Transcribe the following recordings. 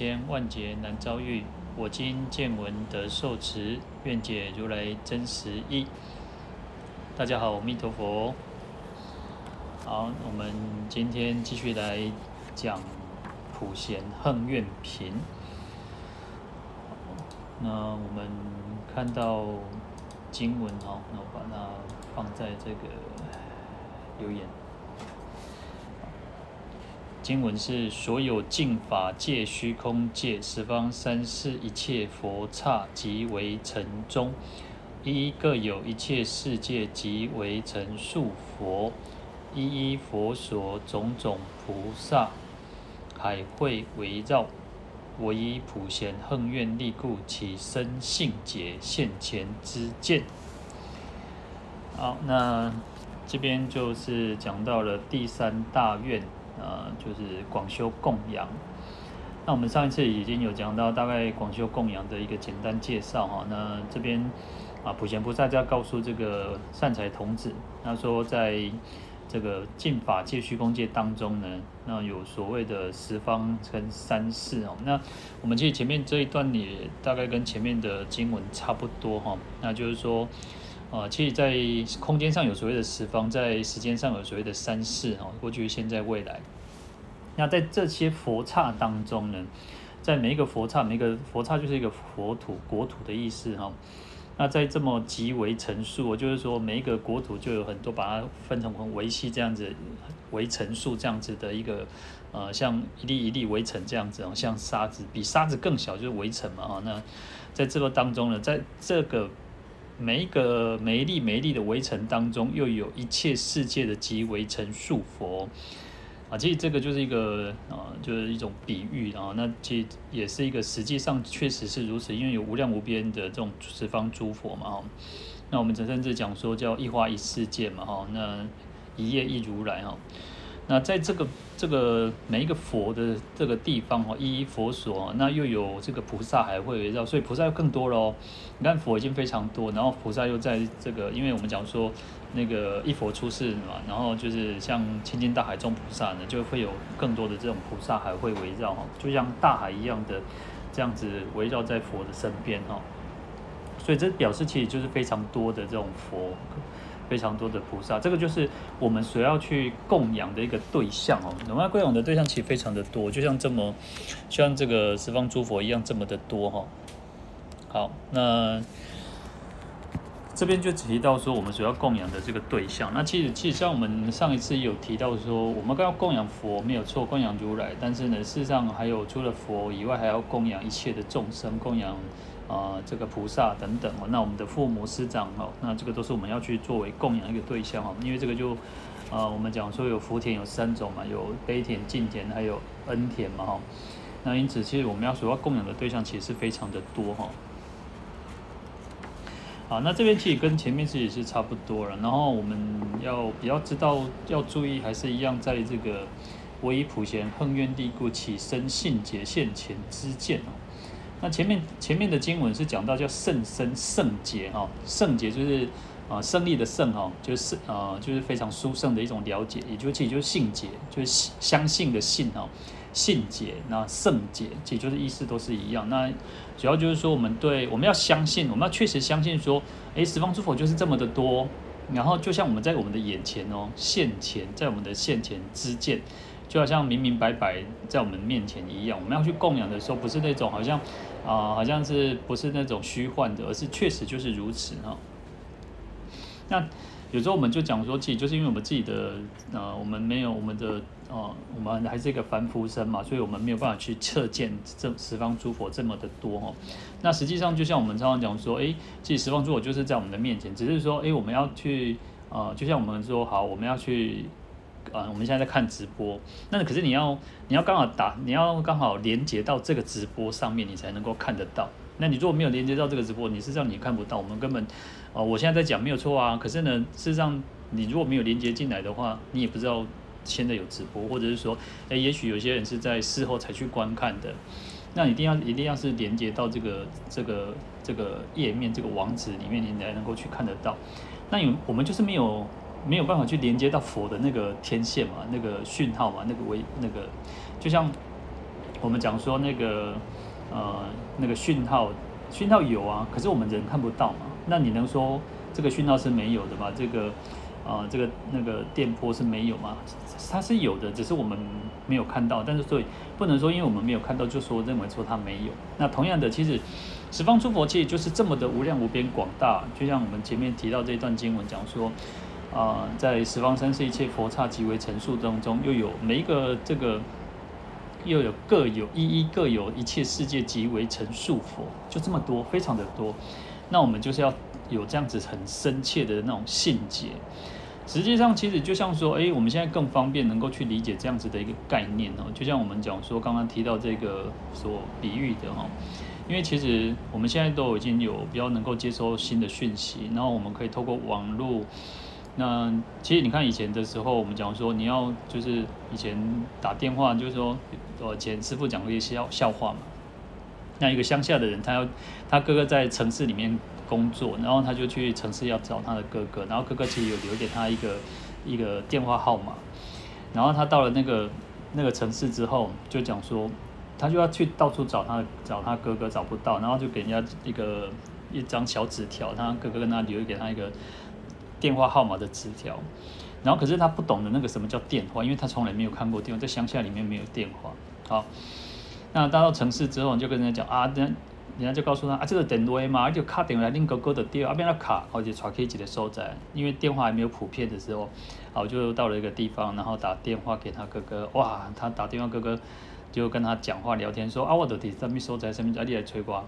间万劫难遭遇，我今见闻得受持，愿解如来真实义。大家好，阿弥陀佛。好，我们今天继续来讲普贤行愿品。那我们看到经文哈，那我把它放在这个留言。经文是：所有净法界、虚空界、十方三世一切佛刹即为尘中，一一各有一切世界即为成数佛，一一佛所种种菩萨海会围绕，我以普贤行愿力故，起身信解现前之见。好，那这边就是讲到了第三大愿。呃，就是广修供养。那我们上一次已经有讲到大概广修供养的一个简单介绍哈。那这边啊，普贤菩萨就要告诉这个善财童子，他说在这个净法界、虚空界当中呢，那有所谓的十方跟三世哦。那我们其实前面这一段也大概跟前面的经文差不多哈。那就是说。啊，其实，在空间上有所谓的十方，在时间上有所谓的三世哈，过去、现在、未来。那在这些佛刹当中呢，在每一个佛刹，每一个佛刹就是一个佛土、国土的意思哈。那在这么极为层数，就是说每一个国土就有很多，把它分成维系这样子，围层数这样子的一个，呃，像一粒一粒围城这样子哦，像沙子，比沙子更小就是围城嘛哈。那在这个当中呢，在这个。每一个每一粒每一粒的围城当中，又有一切世界的极为尘数佛啊，其实这个就是一个啊，就是一种比喻啊。那其实也是一个，实际上确实是如此，因为有无量无边的这种十方诸佛嘛哈。那我们甚至讲说叫一花一世界嘛哈，那一叶一如来哈。那在这个这个每一个佛的这个地方哦，一一佛所，那又有这个菩萨还会围绕，所以菩萨又更多了哦。你看佛已经非常多，然后菩萨又在这个，因为我们讲说那个一佛出世嘛，然后就是像亲近大海中菩萨呢，就会有更多的这种菩萨还会围绕哈，就像大海一样的这样子围绕在佛的身边哈。所以这表示其实就是非常多的这种佛。非常多的菩萨，这个就是我们所要去供养的一个对象哦。我们供养的对象其实非常的多，就像这么像这个十方诸佛一样这么的多哈。好，那这边就提到说我们所要供养的这个对象。那其实其实像我们上一次有提到说，我们要供养佛没有错，供养如来，但是呢，事实上还有除了佛以外，还要供养一切的众生，供养。啊、呃，这个菩萨等等哦，那我们的父母师长哦，那这个都是我们要去作为供养一个对象哦，因为这个就，呃，我们讲说有福田有三种嘛，有悲田、敬田，还有恩田嘛哈。那因此，其实我们要所要供养的对象其实是非常的多哈。好，那这边其实跟前面其实是差不多了，然后我们要比较知道要注意，还是一样在这个我以普贤行愿力故，起深信解现前之见。那前面前面的经文是讲到叫圣身圣洁哈，圣洁就是啊胜利的胜哈，就是啊就是非常殊胜的一种了解，也就其实就是信解，就是相信的信哈，信解那圣解其实就是意思都是一样。那主要就是说我们对我们要相信，我们要确实相信说，诶，十方诸佛就是这么的多，然后就像我们在我们的眼前哦，现前在我们的现前知见。就好像明明白白在我们面前一样，我们要去供养的时候，不是那种好像啊、好像是不是那种虚幻的，而是确实就是如此哈。那有时候我们就讲说，其实就是因为我们自己的呃，我们没有我们的呃，我们还是一个凡夫身嘛，所以我们没有办法去测见这十方诸佛这么的多哈。那实际上就像我们常常讲说，诶，其实十方诸佛就是在我们的面前，只是说，诶，我们要去呃，就像我们说好，我们要去。啊，我们现在在看直播，那可是你要你要刚好打，你要刚好连接到这个直播上面，你才能够看得到。那你如果没有连接到这个直播，你事实上你看不到。我们根本，哦，我现在在讲没有错啊。可是呢，事实上你如果没有连接进来的话，你也不知道现在有直播，或者是说，诶，也许有些人是在事后才去观看的。那一定要一定要是连接到这个这个这个页面这个网址里面，你才能够去看得到。那有我们就是没有。没有办法去连接到佛的那个天线嘛，那个讯号嘛，那个微那个，就像我们讲说那个呃那个讯号，讯号有啊，可是我们人看不到嘛。那你能说这个讯号是没有的吗？这个、呃、这个那个电波是没有吗？它是有的，只是我们没有看到。但是所以不能说因为我们没有看到就说认为说它没有。那同样的，其实十方诸佛其实就是这么的无量无边广大。就像我们前面提到这一段经文讲说。啊、在十方三世一切佛刹即为成数当中，又有每一个这个，又有各有一一各有一切世界即为成数佛，就这么多，非常的多。那我们就是要有这样子很深切的那种信解。实际上，其实就像说，哎，我们现在更方便能够去理解这样子的一个概念哦。就像我们讲说，刚刚提到这个所比喻的哈，因为其实我们现在都已经有比较能够接收新的讯息，然后我们可以透过网络。那其实你看以前的时候，我们讲说你要就是以前打电话，就是说，我前师傅讲过一些笑笑话嘛。那一个乡下的人，他要他哥哥在城市里面工作，然后他就去城市要找他的哥哥，然后哥哥其实有留给他一个一个电话号码，然后他到了那个那个城市之后，就讲说他就要去到处找他找他哥哥，找不到，然后就给人家一个一张小纸条，他哥哥跟他留给他一个。电话号码的纸条，然后可是他不懂得那个什么叫电话，因为他从来没有看过电话，在乡下里面没有电话。好，那到到城市之后，你就跟人家讲啊，人人家就告诉他啊，这个电话嘛，就卡电话，恁哥哥的电话，啊，变了卡，或者传 K 几的收在，因为电话还没有普遍的时候，好，就到了一个地方，然后打电话给他哥哥，哇，他打电话哥哥就跟他讲话聊天，说啊，我的底什么收在什么，啊，你来催我。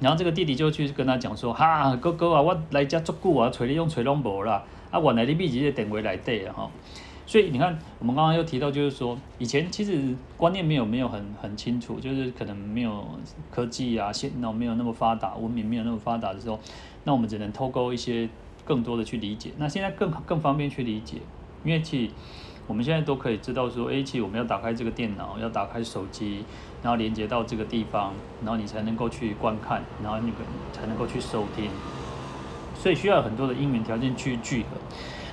然后这个弟弟就去跟他讲说：“哈，哥哥啊，我来家足久啊，找你用找拢无啦。啊，原来你秘籍的电话来对啊哈。所以你看，我们刚刚又提到，就是说以前其实观念没有没有很很清楚，就是可能没有科技啊，现脑没有那么发达，文明没有那么发达的时候，那我们只能透过一些更多的去理解。那现在更更方便去理解，因为其实我们现在都可以知道说，哎，其实我们要打开这个电脑，要打开手机。”然后连接到这个地方，然后你才能够去观看，然后你才能够去收听，所以需要很多的因缘条件去聚合。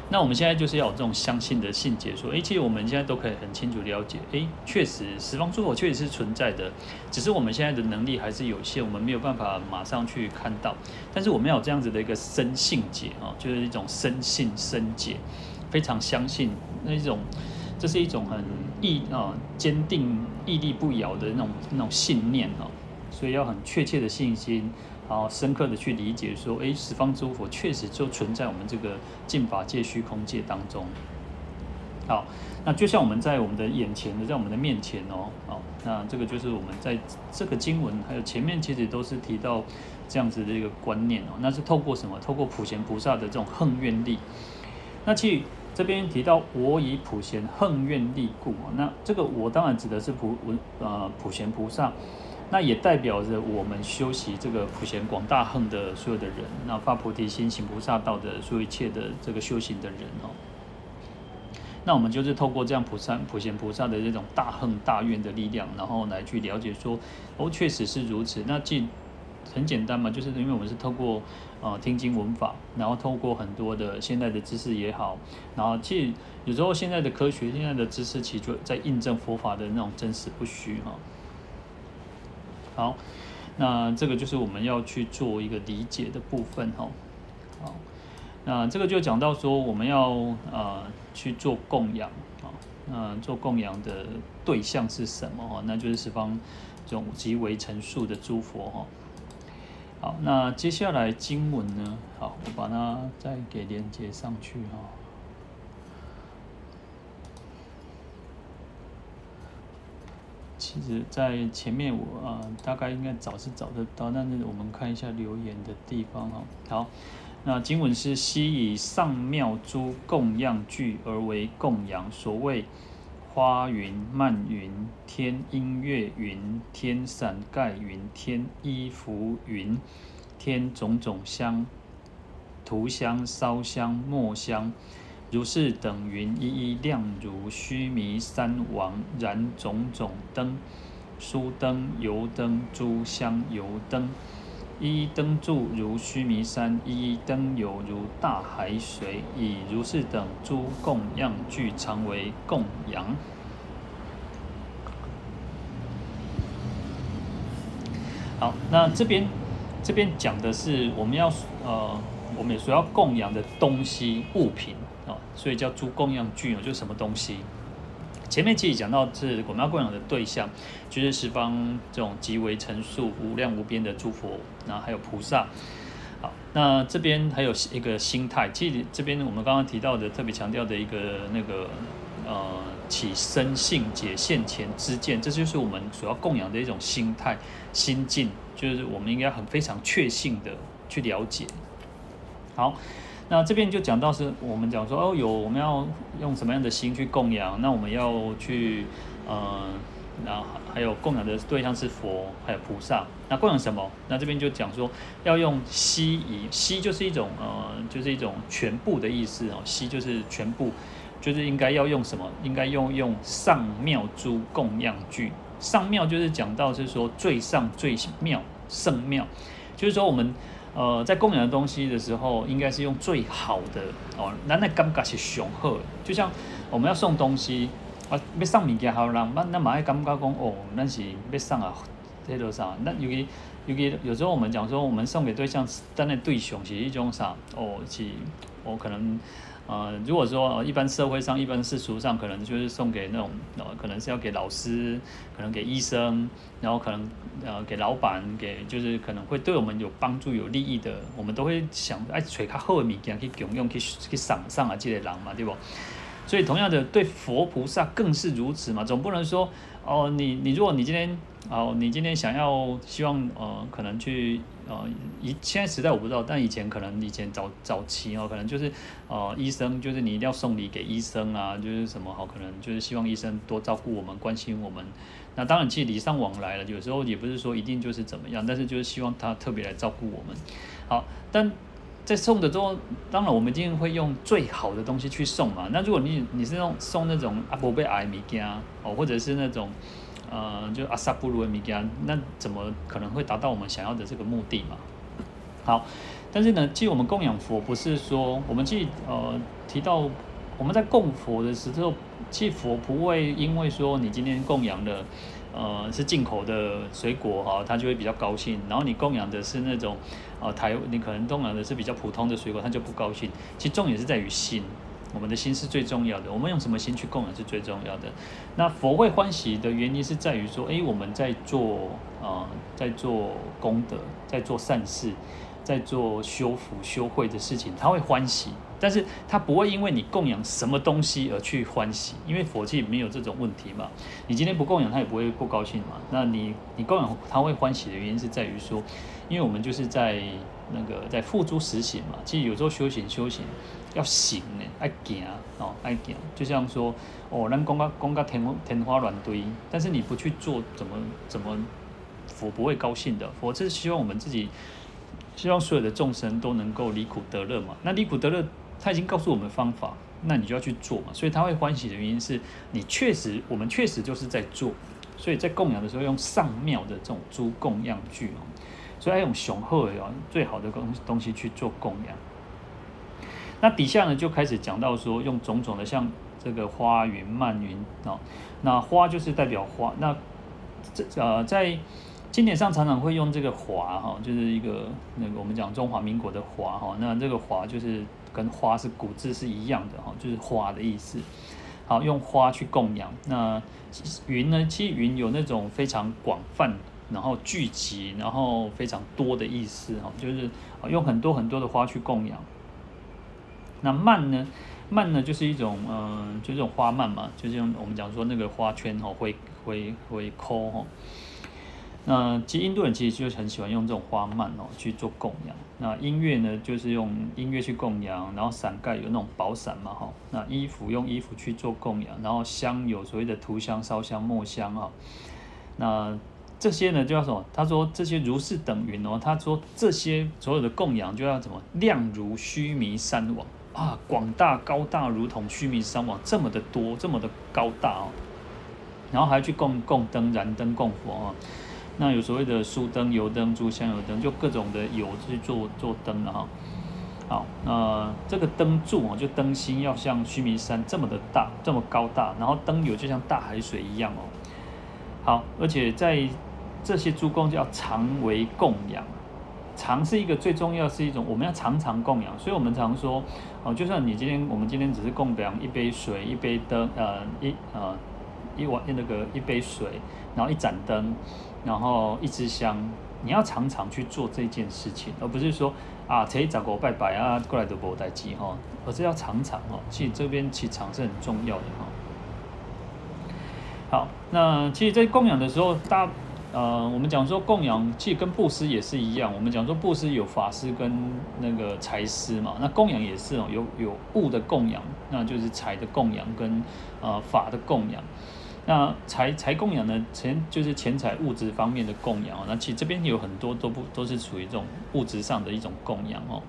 那我们现在就是要有这种相信的信解，说，诶，其实我们现在都可以很清楚了解，诶，确实十方诸佛确实是存在的，只是我们现在的能力还是有限，我们没有办法马上去看到。但是我们要有这样子的一个深信解啊，就是一种深信深解，非常相信那一种。这是一种很毅啊坚定、屹立不摇的那种那种信念哦，所以要很确切的信心，然后深刻的去理解说，哎，十方诸佛确实就存在我们这个尽法界虚空界当中。好，那就像我们在我们的眼前的，在我们的面前哦，好，那这个就是我们在这个经文还有前面其实都是提到这样子的一个观念哦，那是透过什么？透过普贤菩萨的这种恒愿力，那其实。这边提到我以普贤恒愿力故，那这个我当然指的是普文呃普贤菩萨，那也代表着我们修习这个普贤广大恨的所有的人，那发菩提心行菩萨道的所有一切的这个修行的人哦，那我们就是透过这样菩萨普贤菩萨的这种大恨大愿的力量，然后来去了解说哦确实是如此，那既很简单嘛，就是因为我们是透过呃听经闻法，然后透过很多的现在的知识也好，然后其实有时候现在的科学、现在的知识，其实就在印证佛法的那种真实不虚哈。好，那这个就是我们要去做一个理解的部分哈。好，那这个就讲到说我们要呃去做供养啊，那做供养的对象是什么哈？那就是十方这种即为成数的诸佛哈。好，那接下来经文呢？好，我把它再给连接上去哈。其实，在前面我啊，大概应该找是找得到，但是我们看一下留言的地方哈。好，那经文是：昔以上妙诸供养具而为供养，所谓。花云、漫云、天音乐云、天伞盖云、天衣服云、天种种香、涂香、烧香、末香，如是等云，一一亮如须弥山王燃种种灯，酥灯、油灯、诸香油灯。一一灯柱如须弥山，一一灯油如大海水，以如是等诸供养具，常为供养。好，那这边这边讲的是我们要呃，我们所要供养的东西物品啊，所以叫诸供养具哦，就什么东西。前面其实讲到是我们要供养的对象，就是十方这种极为成数无量无边的诸佛，然后还有菩萨。好，那这边还有一个心态，其实这边我们刚刚提到的特别强调的一个那个呃起生信解现前知见，这就是我们所要供养的一种心态心境，就是我们应该很非常确信的去了解。好。那这边就讲到是我们讲说哦，有我们要用什么样的心去供养，那我们要去呃，那还有供养的对象是佛，还有菩萨。那供养什么？那这边就讲说要用悉以悉就是一种呃，就是一种全部的意思哦，悉就是全部，就是应该要用什么？应该用用上妙诸供养具。上妙就是讲到是说最上最妙圣妙，就是说我们。呃，在供养的东西的时候，应该是用最好的哦。那那感觉是雄厚，就像我们要送东西啊，要送物件好人，那那马上感觉讲哦，那是要送啊，这多啥？那尤其尤其有时候我们讲说，我们送给对象，但那对象是一种啥？哦，是，我、可能。呃，如果说一般社会上、一般世俗上，可能就是送给那种呃，可能是要给老师，可能给医生，然后可能呃给老板，给就是可能会对我们有帮助、有利益的，我们都会想哎，找较好的物件去供养、去去赏上啊，这类人嘛，对不？所以同样的，对佛菩萨更是如此嘛，总不能说哦，你你如果你今天哦，你今天想要希望呃，可能去呃，以现在时代我不知道，但以前可能以前早早期哦，可能就是呃，医生就是你一定要送礼给医生啊，就是什么好，可能就是希望医生多照顾我们、关心我们。那当然，其实礼尚往来了，有时候也不是说一定就是怎么样，但是就是希望他特别来照顾我们。好，但。在送的时候，当然我们一定会用最好的东西去送嘛。那如果你你是用送那种阿伯贝矮米家哦，或者是那种呃就阿萨布鲁的米家，那怎么可能会达到我们想要的这个目的嘛？好，但是呢，其实我们供养佛不是说我们去呃提到我们在供佛的时候，其实佛不会因为说你今天供养的。呃，是进口的水果哈，他就会比较高兴。然后你供养的是那种，呃，台你可能供养的是比较普通的水果，他就不高兴。其实重点是在于心，我们的心是最重要的。我们用什么心去供养是最重要的。那佛会欢喜的原因是在于说，诶，我们在做呃，在做功德，在做善事，在做修福修慧的事情，他会欢喜。但是他不会因为你供养什么东西而去欢喜，因为佛界没有这种问题嘛。你今天不供养他也不会不高兴嘛。那你你供养他会欢喜的原因是在于说，因为我们就是在那个在付诸实行嘛。其实有时候修行修行要行呢，爱行哦，爱行。就像说哦，咱讲个讲个天天花乱坠，但是你不去做，怎么怎么佛不会高兴的？佛是希望我们自己，希望所有的众生都能够离苦得乐嘛。那离苦得乐。他已经告诉我们方法，那你就要去做嘛。所以他会欢喜的原因是你确实，我们确实就是在做。所以在供养的时候用上妙的这种诸供养具哦，所以要用雄厚的最好的东东西去做供养。那底下呢就开始讲到说用种种的像这个花云、漫云哦，那花就是代表花，那这呃在。经典上常常会用这个华哈，就是一个那个我们讲中华民国的华哈，那这个华就是跟花是古字是一样的哈，就是花的意思。好，用花去供养。那云呢？其实云有那种非常广泛，然后聚集，然后非常多的意思哈，就是用很多很多的花去供养。那蔓呢？蔓呢就是一种嗯、呃，就这种花蔓嘛，就是用我们讲说那个花圈哦，会会会抠哈。那其实印度人其实就很喜欢用这种花蔓哦去做供养。那音乐呢，就是用音乐去供养，然后伞盖有那种宝伞嘛哈。那衣服用衣服去做供养，然后香有所谓的涂香、烧香、墨香啊。那这些呢就要什么？他说这些如是等云哦。他说这些所有的供养就要怎么？量如须弥山王啊，广大高大如同须弥山网这么的多，这么的高大哦。然后还去供供灯、燃灯供佛啊。那有所谓的酥灯、油灯、诸香油灯，就各种的油去做做灯了哈。好，那这个灯柱啊，就灯芯要像须弥山这么的大，这么高大，然后灯油就像大海水一样哦。好，而且在这些诸供要常为供养。常是一个最重要，是一种我们要常常供养，所以我们常说，哦，就算你今天我们今天只是供养一杯水、一杯灯，呃，一呃一碗那个一杯水，然后一盏灯，然后一支香，你要常常去做这件事情，而不是说啊，才找个拜拜啊，过来都不带机哈，而是要常常哦，其实这边其实常是很重要的哈。好，那其实，在供养的时候，大。呃，我们讲说供养，其实跟布施也是一样。我们讲说布施有法施跟那个财施嘛，那供养也是哦，有有物的供养，那就是财的供养跟呃法的供养。那财财供养呢，钱就是钱财物质方面的供养。哦那其实这边有很多都不都是属于这种物质上的一种供养哦。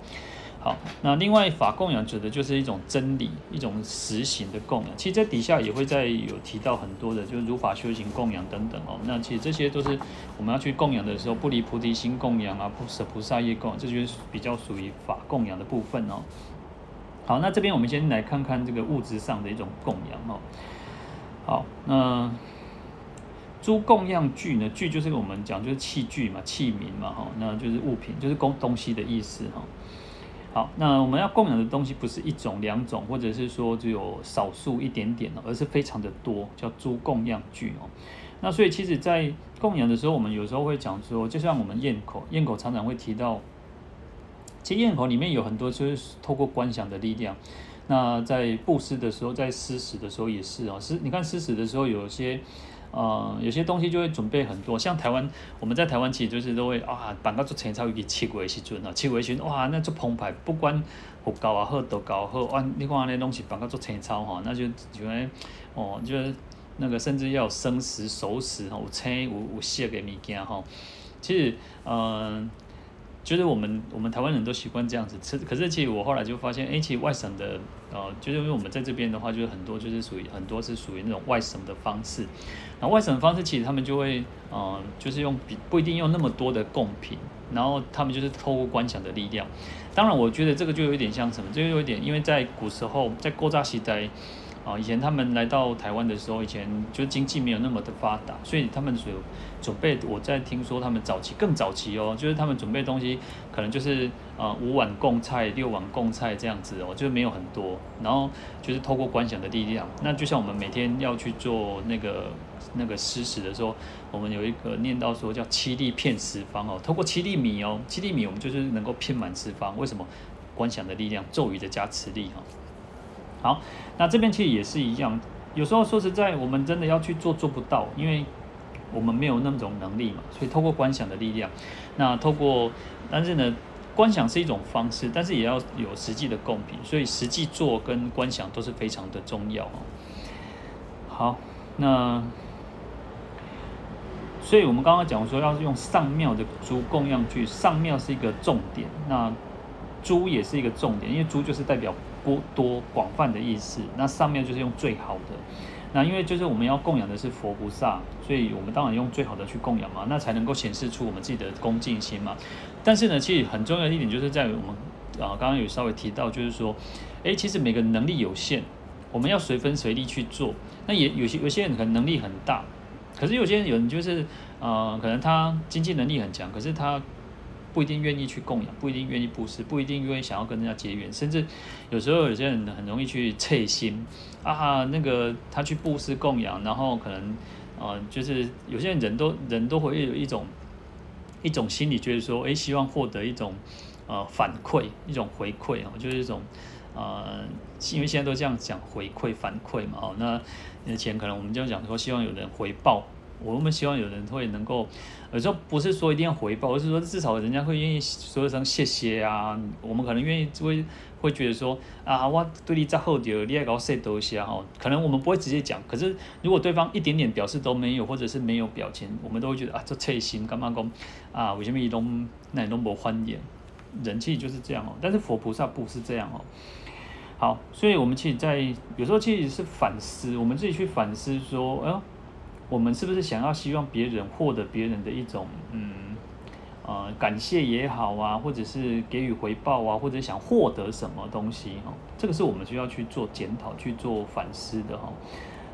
好，那另外法供养指的就是一种真理，一种实行的供养。其实，在底下也会再有提到很多的，就是如法修行供养等等哦。那其实这些都是我们要去供养的时候，不离菩提心供养啊，不舍菩萨业供养，这就是比较属于法供养的部分哦。好，那这边我们先来看看这个物质上的一种供养哦。好，那诸供养具呢？具就是我们讲就是器具嘛，器皿嘛，哈，那就是物品，就是供东西的意思哈。好，那我们要供养的东西不是一种两种，或者是说只有少数一点点，而是非常的多，叫诸供养具哦。那所以其实，在供养的时候，我们有时候会讲说，就像我们咽口，咽口常常会提到，其实咽口里面有很多就是透过观想的力量。那在布施的时候，在施食的时候也是哦，施你看施食的时候有些。呃，有些东西就会准备很多，像台湾，我们在台湾其实就是都会啊，办到做青草鱼七月时阵啊，七月时阵哇，那做澎湃，不管佛教啊好，道教好，哇，你看那东西办到做青草吼，那就就会哦，就那个甚至要有生食、熟食吼，有青有有色的物件吼，其实嗯。就是我们我们台湾人都习惯这样子吃，可是其实我后来就发现，哎，其实外省的，呃，就是因为我们在这边的话，就是很多就是属于很多是属于那种外省的方式，然后外省的方式其实他们就会，呃，就是用比不一定用那么多的贡品，然后他们就是透过观想的力量。当然，我觉得这个就有一点像什么，就有一点，因为在古时候，在古早时代。啊，以前他们来到台湾的时候，以前就经济没有那么的发达，所以他们所准备，我在听说他们早期更早期哦，就是他们准备东西可能就是呃五碗贡菜、六碗贡菜这样子哦，就是没有很多，然后就是透过观想的力量，那就像我们每天要去做那个那个施食的时候，我们有一个念到说叫七粒片十方哦，透过七粒米哦，七粒米我们就是能够片满十方，为什么？观想的力量，咒语的加持力哈。好，那这边其实也是一样。有时候说实在，我们真的要去做，做不到，因为我们没有那种能力嘛。所以透过观想的力量，那透过，但是呢，观想是一种方式，但是也要有实际的贡品。所以实际做跟观想都是非常的重要。好，那所以我们刚刚讲说，要是用上妙的猪供养具，上妙是一个重点，那猪也是一个重点，因为猪就是代表。多多广泛的意思，那上面就是用最好的，那因为就是我们要供养的是佛菩萨，所以我们当然用最好的去供养嘛，那才能够显示出我们自己的恭敬心嘛。但是呢，其实很重要的一点就是在于我们啊，刚刚有稍微提到，就是说，诶，其实每个人能力有限，我们要随分随力去做。那也有些有些人可能能力很大，可是有些人有人就是呃，可能他经济能力很强，可是他。不一定愿意去供养，不一定愿意布施，不一定愿意想要跟人家结缘，甚至有时候有些人很容易去测心啊，那个他去布施供养，然后可能呃，就是有些人人都人都会有一种一种心理，就是说，诶，希望获得一种呃反馈，一种回馈啊，就是一种呃，因为现在都这样讲回馈反馈嘛，哦，那以前可能我们就讲说，希望有人回报。我们希望有人会能够，有时候不是说一定要回报，而是说至少人家会愿意说一声谢谢啊。我们可能愿意会会觉得说啊，我对你再好点，你也给我说多一些哈。可能我们不会直接讲，可是如果对方一点点表示都没有，或者是没有表情，我们都会觉得啊，这切心干嘛讲啊？为什么一种那种不欢迎？人气就是这样哦。但是佛菩萨不是这样哦。好，所以我们其实在有时候其实是反思，我们自己去反思说，哎呦。我们是不是想要希望别人获得别人的一种嗯呃感谢也好啊，或者是给予回报啊，或者想获得什么东西哈？这个是我们需要去做检讨、去做反思的哈。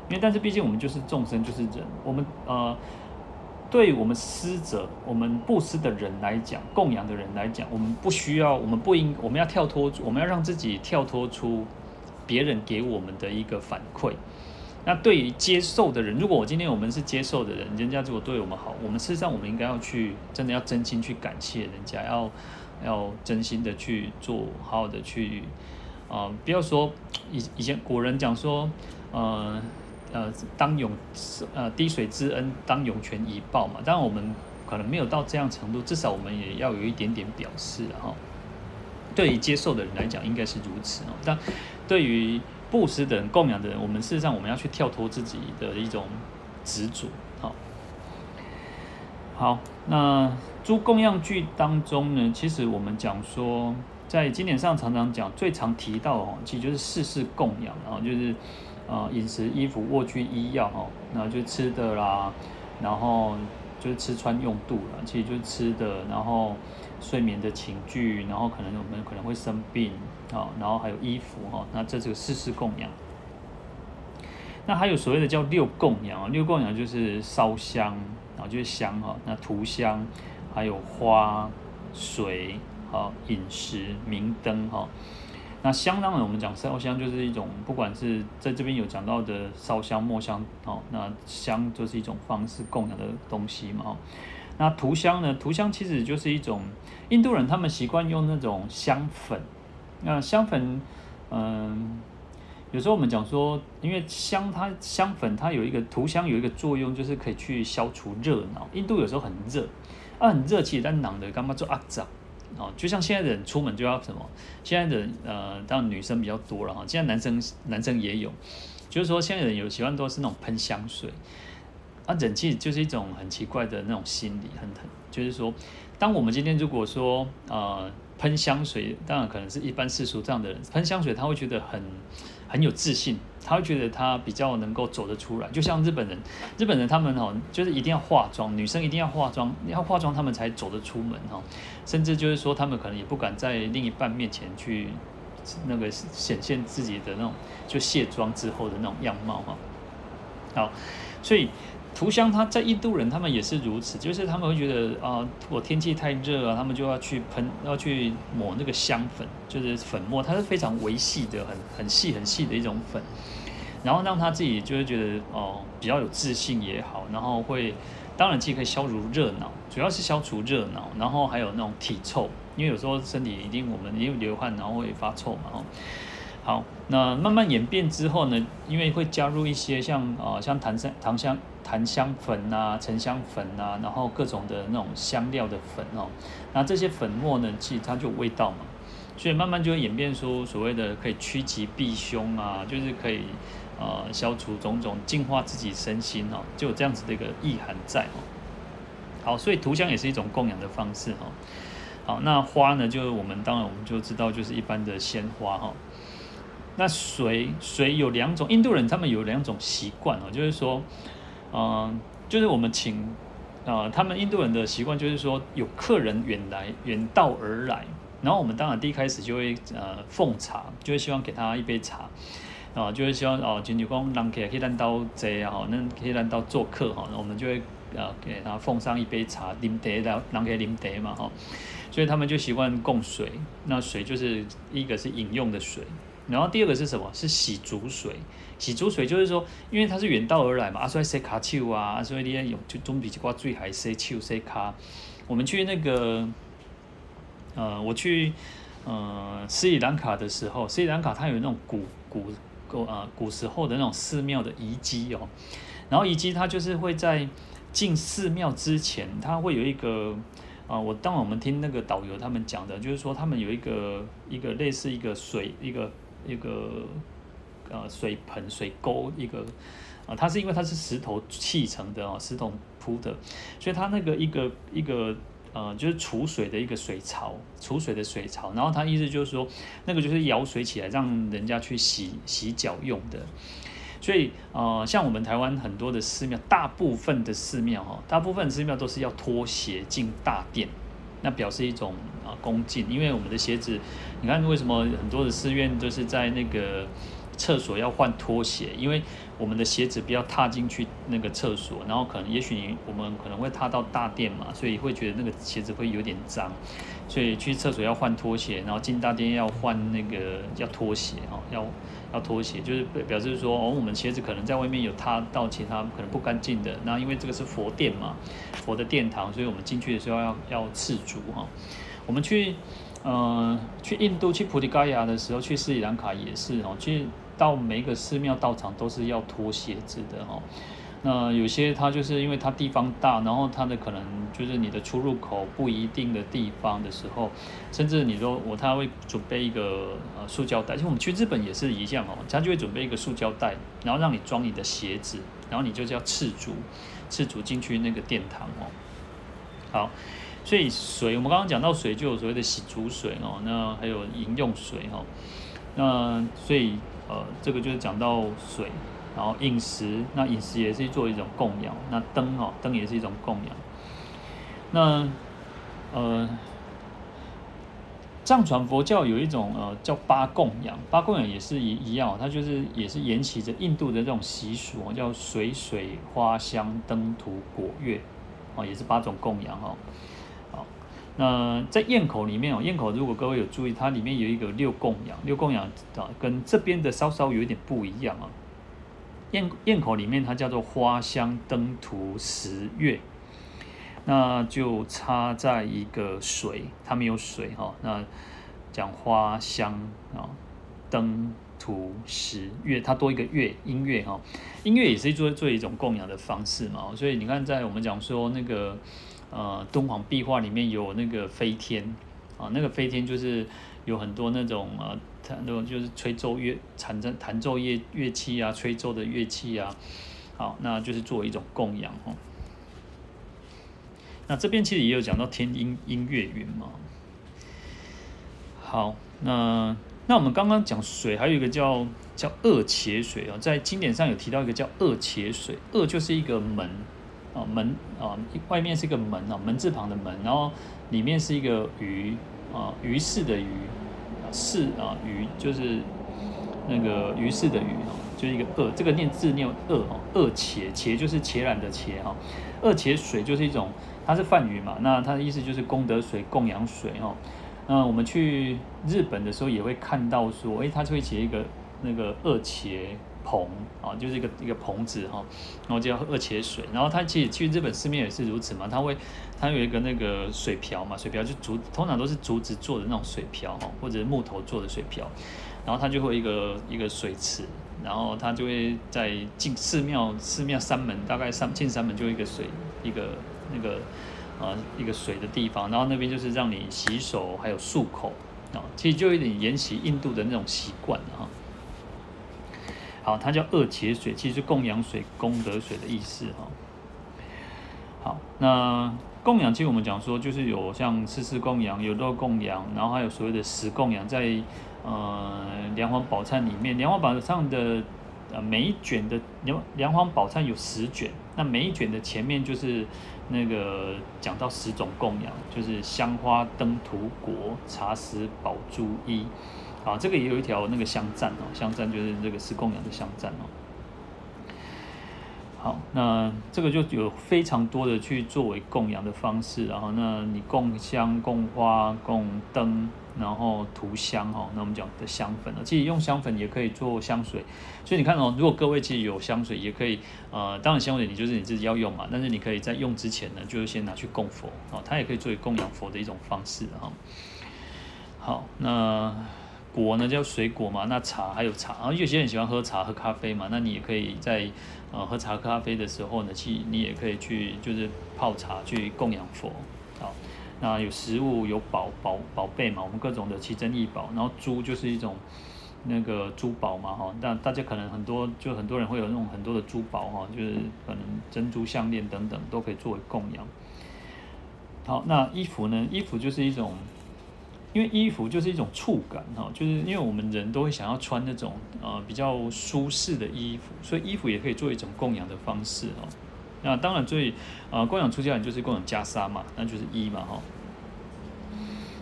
因为但是毕竟我们就是众生，就是人，我们呃对我们施者、我们布施的人来讲，供养的人来讲，我们不需要，我们不应，我们要跳脱，我们要让自己跳脱出别人给我们的一个反馈。那对于接受的人，如果我今天我们是接受的人，人家如果对我们好，我们事实上我们应该要去，真的要真心去感谢人家，要要真心的去做，好好的去啊、不要说以以前古人讲说，呃。呃，当涌呃滴水之恩，当涌泉以报嘛。当然，我们可能没有到这样程度，至少我们也要有一点点表示哈。对于接受的人来讲，应该是如此哦。但对于布施的人、供养的人，我们事实上我们要去跳脱自己的一种执着。好，好，那诸供养具当中呢，其实我们讲说，在经典上常常讲，最常提到哦，其实就是四事供养，然后就是。啊，饮食、衣服、卧具、医药，哈，然后就吃的啦，然后就是吃穿用度了，其实就是吃的，然后睡眠的寝具，然后可能我们可能会生病，啊，然后还有衣服，哈，那这是个四事供养。那还有所谓的叫六供养啊，六供养就是烧香，然后就是香，哈，那涂香，还有花、水，好，饮食、明灯，哈。那香当然，我们讲烧香就是一种，不管是在这边有讲到的烧香、墨香，哦，那香就是一种方式供养的东西嘛，哦。那涂香呢？涂香其实就是一种印度人他们习惯用那种香粉。那香粉，嗯，有时候我们讲说，因为香它香粉它有一个涂香有一个作用，就是可以去消除热闹。印度有时候很热，啊，很热气，但冷的干嘛做阿杂？哦，就像现在的人出门就要什么？现在的呃，当然女生比较多了哈。现在男生男生也有，就是说现在人有喜欢都是那种喷香水。啊，人气就是一种很奇怪的那种心理，很很就是说，当我们今天如果说呃喷香水，当然可能是一般世俗这样的人喷香水，他会觉得很很有自信。他会觉得他比较能够走得出来，就像日本人，日本人他们哦，就是一定要化妆，女生一定要化妆，要化妆他们才走得出门哈，甚至就是说他们可能也不敢在另一半面前去那个显现自己的那种就卸妆之后的那种样貌哈。好，所以。涂香，他在印度人，他们也是如此，就是他们会觉得啊，我、呃、天气太热啊，他们就要去喷，要去抹那个香粉，就是粉末，它是非常微细的，很很细很细的一种粉，然后让他自己就会觉得哦、比较有自信也好，然后会，当然既可以消除热恼，主要是消除热恼，然后还有那种体臭，因为有时候身体一定我们因为流汗，然后会发臭嘛，哦好，那慢慢演变之后呢，因为会加入一些像啊、呃，像檀香、檀香。檀香粉啊，沉香粉啊，然后各种的那种香料的粉哦，那这些粉末呢，其实它就有味道嘛，所以慢慢就会演变出所谓的可以趋吉避凶啊，就是可以呃消除种种，净化自己身心哦，就有这样子的一个意涵在哦。好，所以涂香也是一种供养的方式哦。好，那花呢，就是我们当然我们就知道，就是一般的鲜花哈。那水水有两种，印度人他们有两种习惯哦，就是说。嗯、就是我们请，啊、呃，他们印度人的习惯就是说，有客人远来远道而来，然后我们当然第一开始就会呃奉茶，就会希望给他一杯茶，啊、就会希望哦，金牛公让给可以让到这啊，那可以让到做客哈，那我们就会呃给他奉上一杯茶，啉茶的让给啉茶嘛哈，所以他们就习惯供水，那水就是一个是饮用的水。然后第二个是什么？是洗足水。洗足水就是说，因为它是远道而来嘛，啊，所以洗卡丘啊，所以你要用就总比一挂水还洗手洗卡。我们去那个，呃，我去呃斯里兰卡的时候，斯里兰卡它有那种古古古啊、呃、古时候的那种寺庙的遗迹哦。然后遗迹它就是会在进寺庙之前，它会有一个啊、我当我们听那个导游他们讲的，就是说他们有一个一个类似一个水一个。一个呃水盆水沟一个啊，它是因为它是石头砌成的啊，石头铺的，所以它那个一个一个呃就是储水的一个水槽，储水的水槽，然后它意思就是说那个就是舀水起来让人家去洗洗脚用的，所以呃像我们台湾很多的寺庙，大部分的寺庙哈，大部分寺庙都是要脱鞋进大殿。那表示一种啊恭敬，因为我们的鞋子，你看为什么很多的寺院都是在那个厕所要换拖鞋，因为我们的鞋子不要踏进去那个厕所，然后可能也许我们可能会踏到大殿嘛，所以会觉得那个鞋子会有点脏，所以去厕所要换拖鞋，然后进大殿要换那个要拖鞋哦，要要拖鞋，就是表示说哦，我们鞋子可能在外面有踏到其他可能不干净的，那因为这个是佛殿嘛，佛的殿堂，所以我们进去的时候要要赤足哈，我们去。呃，去印度去菩提伽亚的时候，去斯里兰卡也是哦。去到每一个寺庙道场都是要脱鞋子的哦。那有些它就是因为它地方大，然后它的可能就是你的出入口不一定的地方的时候，甚至你说我他会准备一个呃塑胶袋，其实我们去日本也是一样哦，他就会准备一个塑胶袋，然后让你装你的鞋子，然后你就叫赤足，赤足进去那个殿堂哦。好。所以水，我们刚刚讲到水就有所谓的洗足水哦，那还有饮用水哈，那所以呃这个就是讲到水，然后饮食，那饮食也是做一种供养，那灯哦灯也是一种供养，那呃藏传佛教有一种呃叫八供养，八供养也是一一样，它就是也是沿袭着印度的这种习俗，叫水水花香灯土果乐，哦也是八种供养哦。那在堰口里面哦，堰口如果各位有注意，它里面有一个六供养，六供养啊，跟这边的稍稍有一点不一样啊。堰堰口里面它叫做花香灯土食乐，那就插在一个水，它没有水哈。那讲花香啊，灯土食乐，它多一个月，音乐哈，音乐也是做做一种供养的方式嘛。所以你看，在我们讲说那个。呃，敦煌壁画里面有那个飞天啊，那个飞天就是有很多那种呃，那种就是吹奏乐、弹奏弹奏乐乐器啊，吹奏的乐器啊，好，那就是作为一种供养哦。那这边其实也有讲到天音音乐云嘛。好，那那我们刚刚讲水，还有一个叫叫二伽水啊，在经典上有提到一个叫二伽水，二就是一个门。啊门啊，外面是一个门啊，门字旁的门，然后里面是一个鱼啊，鱼氏的鱼，氏啊鱼就是那个鱼氏的鱼啊，就是一个二，这个念字念二哦，二茄茄就是茄染的茄哈，二茄水就是一种，它是梵语嘛，那它的意思就是功德水、供养水哈。那我们去日本的时候也会看到说，诶，它就会写一个那个二茄。棚啊，就是一个一个棚子哈，然后叫二伽水，然后它其实去日本寺庙也是如此嘛，它会它有一个那个水瓢嘛，水瓢就竹，通常都是竹子做的那种水瓢哈，或者木头做的水瓢，然后它就会一个一个水池，然后它就会在进寺庙寺庙三门大概三进三门就一个水一个那个啊一个水的地方，然后那边就是让你洗手还有漱口啊，其实就有点沿袭印度的那种习惯哈。好，它叫二伽水，其实是供养水、功德水的意思哈。好，那供养，其实我们讲说，就是有像施食供养、有肉供养，然后还有所谓的食供养，在呃莲华宝忏里面，莲华宝忏的呃每一卷的莲莲华宝忏有十卷，那每一卷的前面就是那个讲到十种供养，就是香花灯土果茶食宝珠衣。啊，这个也有一条那个香赞哦，香赞就是这个是供养的香赞哦。好，那这个就有非常多的去作为供养的方式，然后那你供香、供花、供灯，然后涂香哈，那我们讲的香粉呢，其实用香粉也可以做香水，所以你看哦，如果各位其实有香水，也可以呃，当然香水你就是你自己要用嘛，但是你可以在用之前呢，就是先拿去供佛哦，它也可以作为供养佛的一种方式哈。好，那。果呢叫水果嘛，那茶还有茶，然后有些人喜欢喝茶喝咖啡嘛，那你也可以在呃喝茶喝咖啡的时候呢，去你也可以去就是泡茶去供养佛，好，那有食物有宝宝宝贝嘛，我们各种的奇珍异宝，然后珠就是一种那个珠宝嘛哈，但大家可能很多就很多人会有那种很多的珠宝哈，就是可能珍珠项链等等都可以作为供养。好，那衣服呢？衣服就是一种。因为衣服就是一种触感哈，就是因为我们人都会想要穿那种呃比较舒适的衣服，所以衣服也可以做一种供养的方式哈。那当然最呃供养出家人就是供养袈裟嘛，那就是衣嘛哈。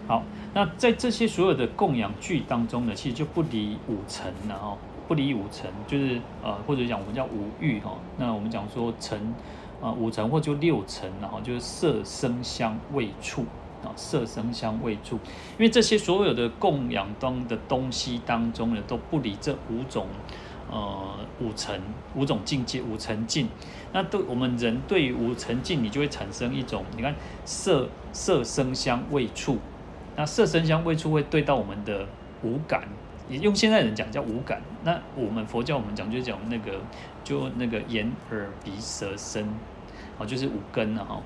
好，那在这些所有的供养具当中呢，其实就不离五尘了哈。不离五尘，就是呃或者讲我们叫五欲哈。那我们讲说尘啊五尘或就六尘，然后就是色声香味触啊色声香味触，因为这些所有的供养当的东西当中呢，都不离这五种。呃，五层五种境界，五层境，那对我们人对于五层境，你就会产生一种，你看色色声香味触，那色声香味触会对到我们的五感，也用现在人讲叫五感，那我们佛教我们讲就讲那个就那个眼耳鼻舌身，哦，就是五根了哈，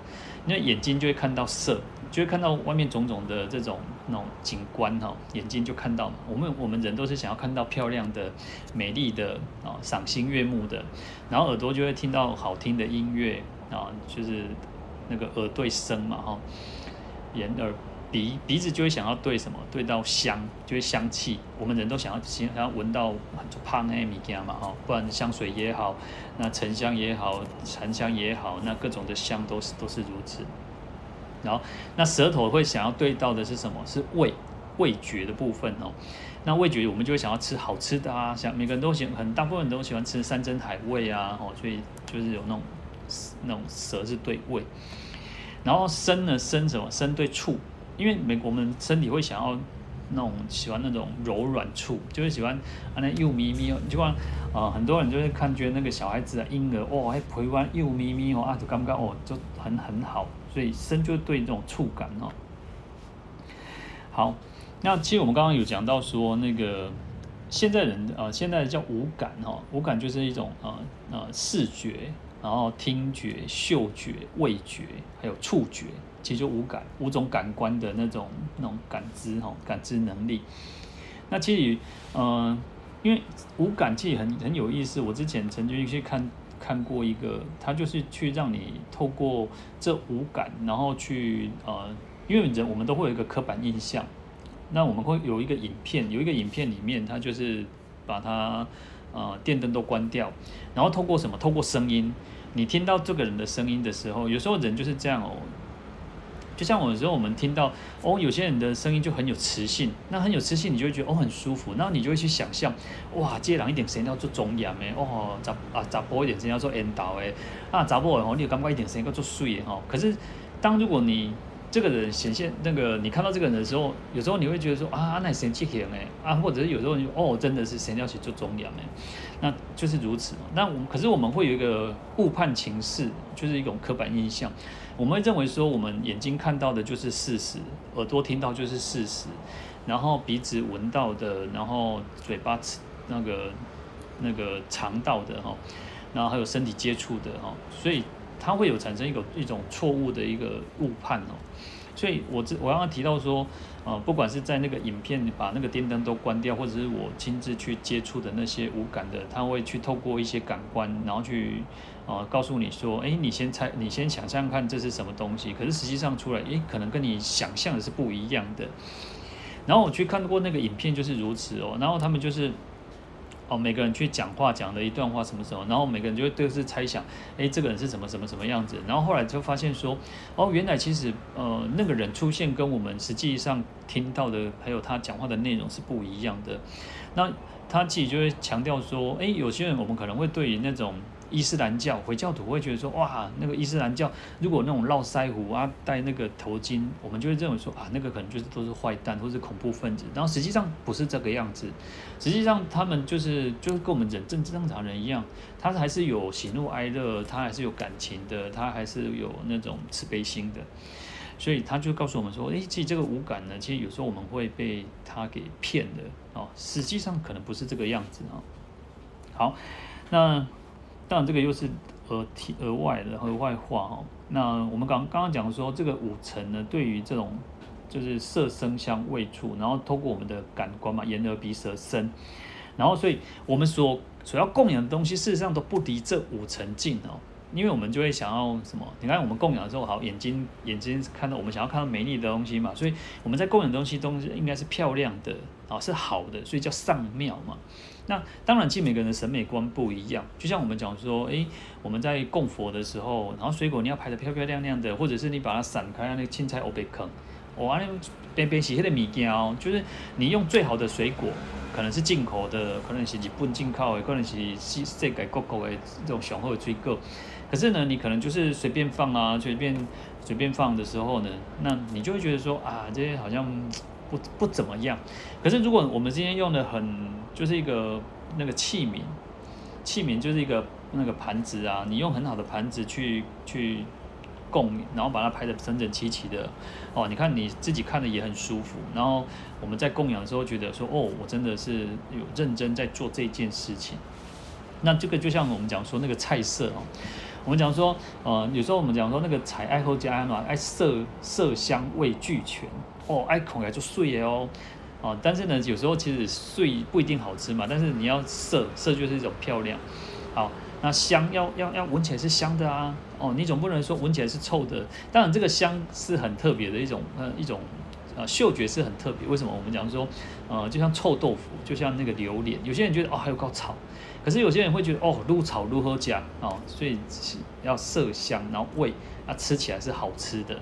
那眼睛就会看到色。就会看到外面种种的这种那种景观哈，眼睛就看到我们我们人都是想要看到漂亮的、美丽的啊，赏心悦目的。然后耳朵就会听到好听的音乐啊，就是那个耳对声嘛哈。眼耳鼻鼻子就会想要对什么？对到香，就会香气。我们人都想要想要闻到很胖那些物件嘛哈，不然香水也好，那沉香也好，沉香也好，那各种的香都是都是如此。然后，那舌头会想要对到的是什么？是味味觉的部分哦。那味觉我们就会想要吃好吃的啊，想每个人都喜，很大部分人都喜欢吃山珍海味啊，哦，所以就是有那种那种舌是对味。然后身呢，身什么？身对触，因为每我们身体会想要那种喜欢那种柔软触，就是喜欢啊那幼咪咪哦，就像啊很多人就会看觉得那个小孩子啊婴儿哦，还陪玩幼咪咪哦啊，就刚刚哦就很很好。所以身就对这种触感哦。好，那其实我们刚刚有讲到说，那个现在人啊、呃，现在叫五感哈，五感就是一种啊啊视觉，然后听觉、嗅觉、味觉，还有触觉，其实就五感，五种感官的那种那种感知哈，感知能力。那其实嗯、呃，因为五感其实很很有意思，我之前曾经去看。看过一个，他就是去让你透过这五感，然后去呃，因为人我们都会有一个刻板印象，那我们会有一个影片，有一个影片里面，他就是把它呃电灯都关掉，然后透过什么？透过声音，你听到这个人的声音的时候，有时候人就是这样哦。就像有时候我们听到哦，有些人的声音就很有磁性，那很有磁性，你就会觉得哦很舒服，然后你就会去想象，哇，接朗一点声音要做中音的哦，杂啊杂波一点声音要做引导的啊杂波哦，你有感觉一点声音要做碎的哦。可是当如果你这个人显现那个你看到这个人的时候，有时候你会觉得说啊，那神气型哎啊，或者是有时候你哦真的是神要去做中音的，那就是如此嘛。那我们可是我们会有一个误判情势，就是一种刻板印象。我们会认为说，我们眼睛看到的就是事实，耳朵听到就是事实，然后鼻子闻到的，然后嘴巴吃那个那个尝到的哈，然后还有身体接触的哈，所以它会有产生一个一种错误的一个误判哦。所以我这我刚刚提到说，呃，不管是在那个影片把那个电灯都关掉，或者是我亲自去接触的那些无感的，他会去透过一些感官，然后去呃告诉你说，诶，你先猜，你先想象看这是什么东西，可是实际上出来，诶，可能跟你想象的是不一样的。然后我去看过那个影片就是如此哦，然后他们就是。哦，每个人去讲话讲的一段话什么什么，然后每个人就会都是猜想，哎，这个人是什么什么什么样子，然后后来就发现说，哦，原来其实呃那个人出现跟我们实际上听到的还有他讲话的内容是不一样的，那他自己就会强调说，哎，有些人我们可能会对于那种。伊斯兰教回教徒会觉得说，哇，那个伊斯兰教如果那种络腮胡啊，戴那个头巾，我们就会认为说啊，那个可能就是都是坏蛋或是恐怖分子。然后实际上不是这个样子，实际上他们就是就是跟我们人正正常人一样，他还是有喜怒哀乐，他还是有感情的，他还是有那种慈悲心的。所以他就告诉我们说，诶，其实这个五感呢，其实有时候我们会被他给骗的哦，实际上可能不是这个样子啊。好，那。当然，这个又是额体额外的额外话哦。那我们刚刚刚讲说，这个五层呢，对于这种就是色声香味触，然后透过我们的感官嘛，眼耳鼻舌身，然后所以我们所所要供养的东西，事实上都不离这五层境哦。因为我们就会想要什么？你看我们供养的时候，好眼睛眼睛看到我们想要看到美丽的东西嘛，所以我们在供养东西东西应该是漂亮的啊，是好的，所以叫上妙嘛。那当然，其实每个人的审美观不一样。就像我们讲说，诶，我们在供佛的时候，然后水果你要排得漂漂亮亮的，或者是你把它散开，让那个青菜欧贝坑，我啊那边边洗黑的米胶，就是你用最好的水果，可能是进口的，可能是日本进口的，可能是世世界各国的这种雄厚的水果。可是呢，你可能就是随便放啊，随便随便放的时候呢，那你就会觉得说啊，这些好像不不怎么样。可是如果我们今天用的很就是一个那个器皿，器皿就是一个那个盘子啊，你用很好的盘子去去供，然后把它排的整整齐齐的哦，你看你自己看的也很舒服。然后我们在供养的时候觉得说，哦，我真的是有认真在做这件事情。那这个就像我们讲说那个菜色哦。我们讲说，呃，有时候我们讲说那个菜爱好加嘛，爱色色香味俱全哦，爱口感就碎哦，哦，但是呢，有时候其实碎不一定好吃嘛，但是你要色色就是一种漂亮，好，那香要要要闻起来是香的啊，哦，你总不能说闻起来是臭的，当然这个香是很特别的一种，呃，一种呃嗅觉是很特别，为什么？我们讲说，呃，就像臭豆腐，就像那个榴莲，有些人觉得哦还有高炒。可是有些人会觉得哦，入炒如何讲哦，所以要色香，然后味啊，吃起来是好吃的。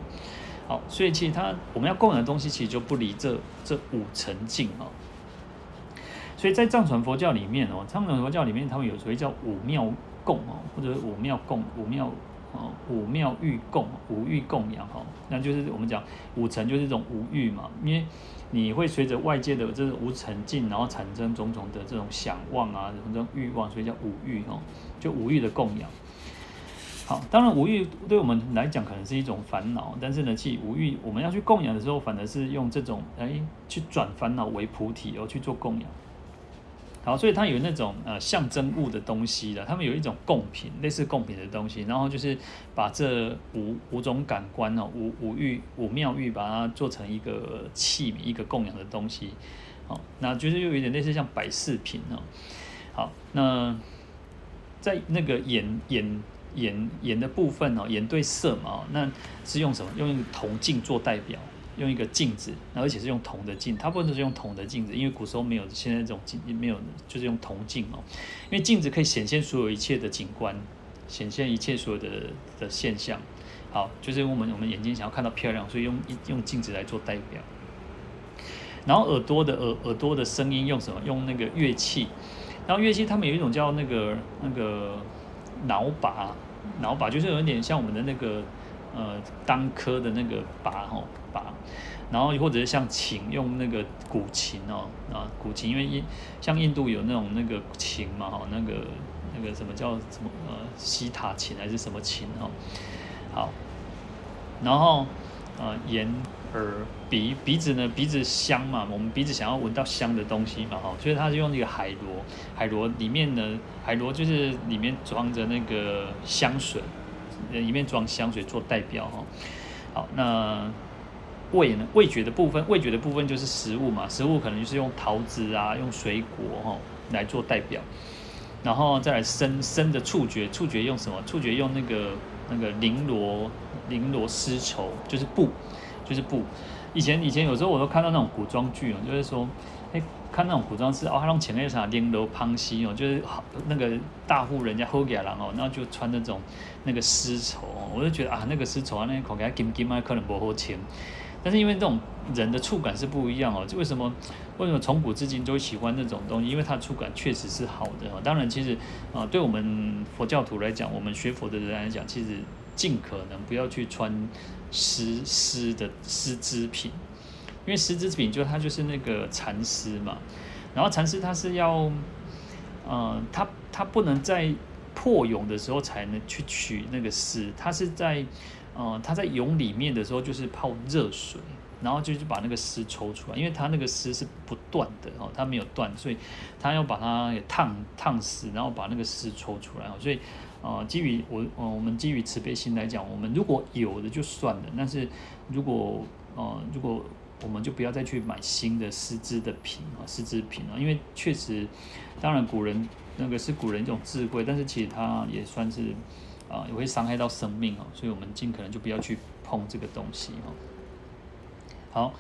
好，所以其实它我们要供养的东西，其实就不离这这五层境哦。所以在藏传佛教里面哦，藏传佛教里面他们有所谓叫五妙供哦，或者五妙供、五妙哦、五妙欲供、五欲供养哈，那就是我们讲五层就是这种五欲嘛，因为。你会随着外界的这种无尘境，然后产生种种的这种想望啊，这种欲望，所以叫五欲哦，就五欲的供养。好，当然五欲对我们来讲可能是一种烦恼，但是呢，其无欲我们要去供养的时候，反而是用这种哎去转烦恼为菩提哦去做供养。好，所以它有那种呃象征物的东西的，他们有一种贡品，类似贡品的东西，然后就是把这五五种感官哦，五五欲五妙欲，把它做成一个器皿，一个供养的东西。好，那就是又有点类似像摆饰品哦。好，那在那个眼眼眼眼的部分哦，眼对色嘛，那是用什么？用一个铜镜做代表。用一个镜子，而且是用铜的镜，它不能是用铜的镜子，因为古时候没有现在这种镜，没有就是用铜镜哦。因为镜子可以显现所有一切的景观，显现一切所有的的现象。好，就是我们我们眼睛想要看到漂亮，所以用用镜子来做代表。然后耳朵的耳耳朵的声音用什么？用那个乐器。然后乐器他们有一种叫那个那个脑把，脑把就是有点像我们的那个。呃，当科的那个拔吼拔，然后或者是像琴，用那个古琴哦啊古琴，因为印像印度有那种那个琴嘛哈，那个那个什么叫什么呃西塔琴还是什么琴哦，好，然后呃眼耳鼻鼻子呢鼻子香嘛，我们鼻子想要闻到香的东西嘛哈，所以它是用那个海螺，海螺里面呢海螺就是里面装着那个香水。里面装香水做代表哈，好，那味呢？味觉的部分，味觉的部分就是食物嘛，食物可能就是用桃子啊，用水果哈来做代表，然后再来身身的触觉，触觉用什么？触觉用那个那个绫罗绫罗丝绸，就是布，就是布。以前以前有时候我都看到那种古装剧哦，就是说。哎，看那种古装是哦，他用前面啥綾罗旁溪哦，就是好那个大户人家后家人哦，然后就穿那种那个丝绸哦，我就觉得啊，那个丝绸啊，那个口感金金啊，可能不好听。但是因为这种人的触感是不一样哦，就为什么为什么从古至今都喜欢那种东西？因为它的触感确实是好的哦。当然，其实啊，对我们佛教徒来讲，我们学佛的人来讲，其实尽可能不要去穿丝丝的丝织品。因为丝织品就它就是那个蚕丝嘛，然后蚕丝它是要，呃，它它不能在破蛹的时候才能去取那个丝，它是在，呃，它在蛹里面的时候就是泡热水，然后就是把那个丝抽出来，因为它那个丝是不断的哦，它没有断，所以它要把它给烫烫死，然后把那个丝抽出来哦，所以，呃，基于我，呃，我们基于慈悲心来讲，我们如果有的就算了，但是如果，呃，如果我们就不要再去买新的丝织的品啊，丝织品啊，因为确实，当然古人那个是古人一种智慧，但是其实它也算是啊，也会伤害到生命哦，所以我们尽可能就不要去碰这个东西哈。好，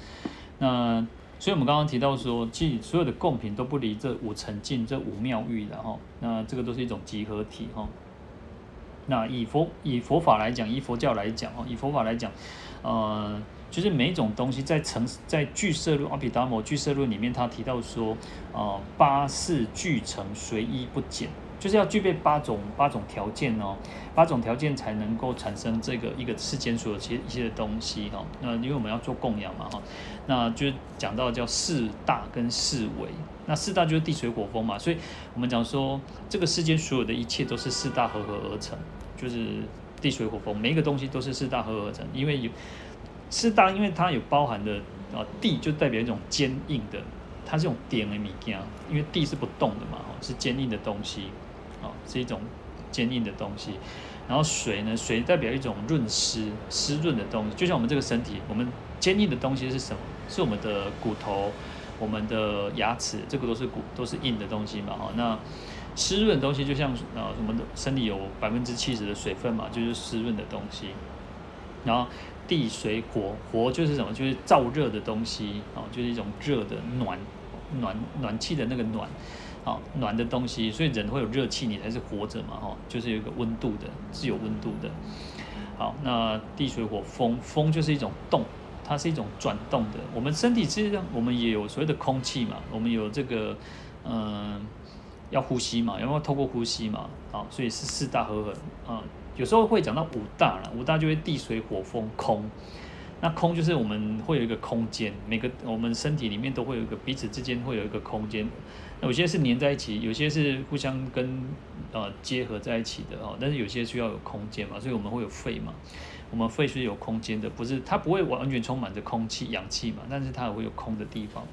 那所以我们刚刚提到说，其实所有的贡品都不离这五层境、这五妙欲的哈，那这个都是一种集合体哈。那以佛以佛法来讲，以佛教来讲哦，以佛法来讲，呃。就是每一种东西在成在聚色论阿毗达摩聚色论里面，他提到说，呃，八事俱成，随一不减，就是要具备八种八种条件哦，八种条件才能够产生这个一个世间所有其一些的东西哈。那因为我们要做供养嘛哈，那就讲到叫四大跟四维，那四大就是地水火风嘛，所以我们讲说这个世间所有的一切都是四大合合而成，就是地水火风，每一个东西都是四大合而成，因为有。四大，因为它有包含的啊，地就代表一种坚硬的，它是用点的米件，因为地是不动的嘛，是坚硬的东西，啊，是一种坚硬的东西。然后水呢，水代表一种润湿、湿润的东西，就像我们这个身体，我们坚硬的东西是什么？是我们的骨头、我们的牙齿，这个都是骨，都是硬的东西嘛，哈。那湿润的东西就像啊，什么的身体有百分之七十的水分嘛，就是湿润的东西，然后。地水火，火就是什么？就是燥热的东西啊，就是一种热的暖暖暖气的那个暖啊，暖的东西。所以人会有热气，你才是活着嘛，哈，就是有一个温度的，是有温度的。好，那地水火风，风就是一种动，它是一种转动的。我们身体其实我们也有所谓的空气嘛，我们有这个嗯，要呼吸嘛，然后透过呼吸嘛，啊，所以是四大合合啊。有时候会讲到五大了，五大就会地水火风空，那空就是我们会有一个空间，每个我们身体里面都会有一个彼此之间会有一个空间，有些是粘在一起，有些是互相跟呃结合在一起的哦，但是有些需要有空间嘛，所以我们会有肺嘛，我们肺是有空间的，不是它不会完全充满着空气氧气嘛，但是它也会有空的地方，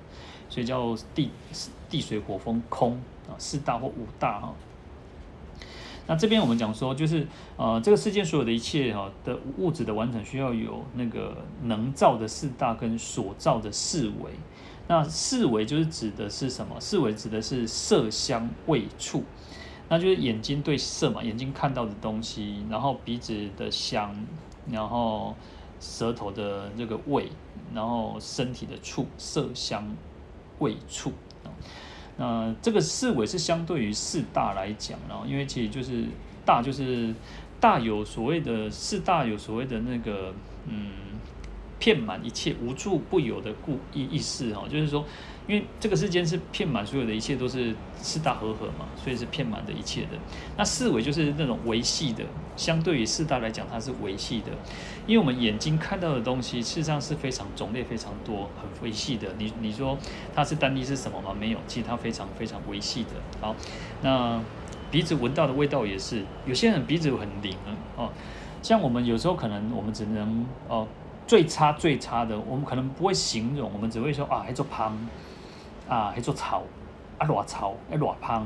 所以叫地地水火风空啊，四大或五大哈。那这边我们讲说，就是呃，这个世间所有的一切哈的物质的完成，需要有那个能造的四大跟所造的四维。那四维就是指的是什么？四维指的是色香味触，那就是眼睛对色嘛，眼睛看到的东西，然后鼻子的香，然后舌头的这个味，然后身体的触，色香味触。那这个四维是相对于四大来讲，然后因为其实就是大就是大有所谓的四大有所谓的那个嗯，遍满一切无处不有的故意意思哈，就是说。因为这个世间是遍满所有的一切都是四大合合嘛，所以是遍满的一切的。那四维就是那种维系的，相对于四大来讲，它是维系的。因为我们眼睛看到的东西，事实上是非常种类非常多，很维系的。你你说它是单一是什么吗？没有，其实它非常非常维系的。好，那鼻子闻到的味道也是，有些人鼻子很灵哦，像我们有时候可能我们只能哦最差最差的，我们可能不会形容，我们只会说啊，还做胖。啊，还做草，啊，偌草，啊，偌芳。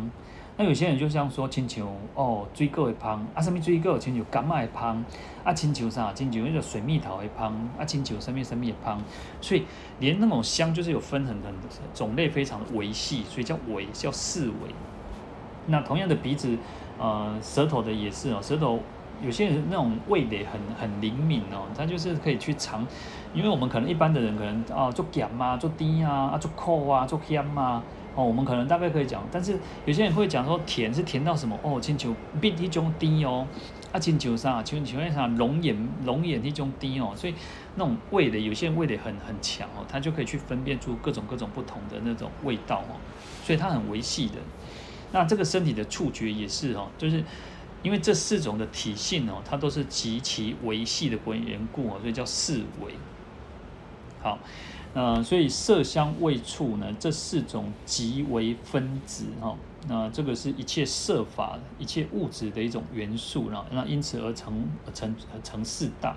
那有些人就像说，亲像哦，水果会芳，啊，什么水果，亲像柑仔会芳，啊，亲像啥，亲像那个水蜜桃会芳，啊，亲像什么什么的芳。所以连那种香，就是有分很很种类非常的维系，所以叫维，叫四维。那同样的鼻子，呃，舌头的也是哦，舌头。有些人那种味蕾很很灵敏哦，他就是可以去尝，因为我们可能一般的人可能啊做咸啊做甜啊啊做苦啊做咸啊哦，我们可能大概可以讲，但是有些人会讲说甜是甜到什么哦，亲像鼻涕种甜哦，啊亲像啥，像像啥龙眼龙眼那种甜哦，所以那种味蕾有些人味蕾很很强哦，他就可以去分辨出各种各种不同的那种味道哦，所以它很维系的。那这个身体的触觉也是哦，就是。因为这四种的体性哦，它都是极其维系的缘故哦，所以叫四维。好，那所以色香味触呢，这四种极为分子哈，那这个是一切色法、一切物质的一种元素，然后那因此而成成成四大。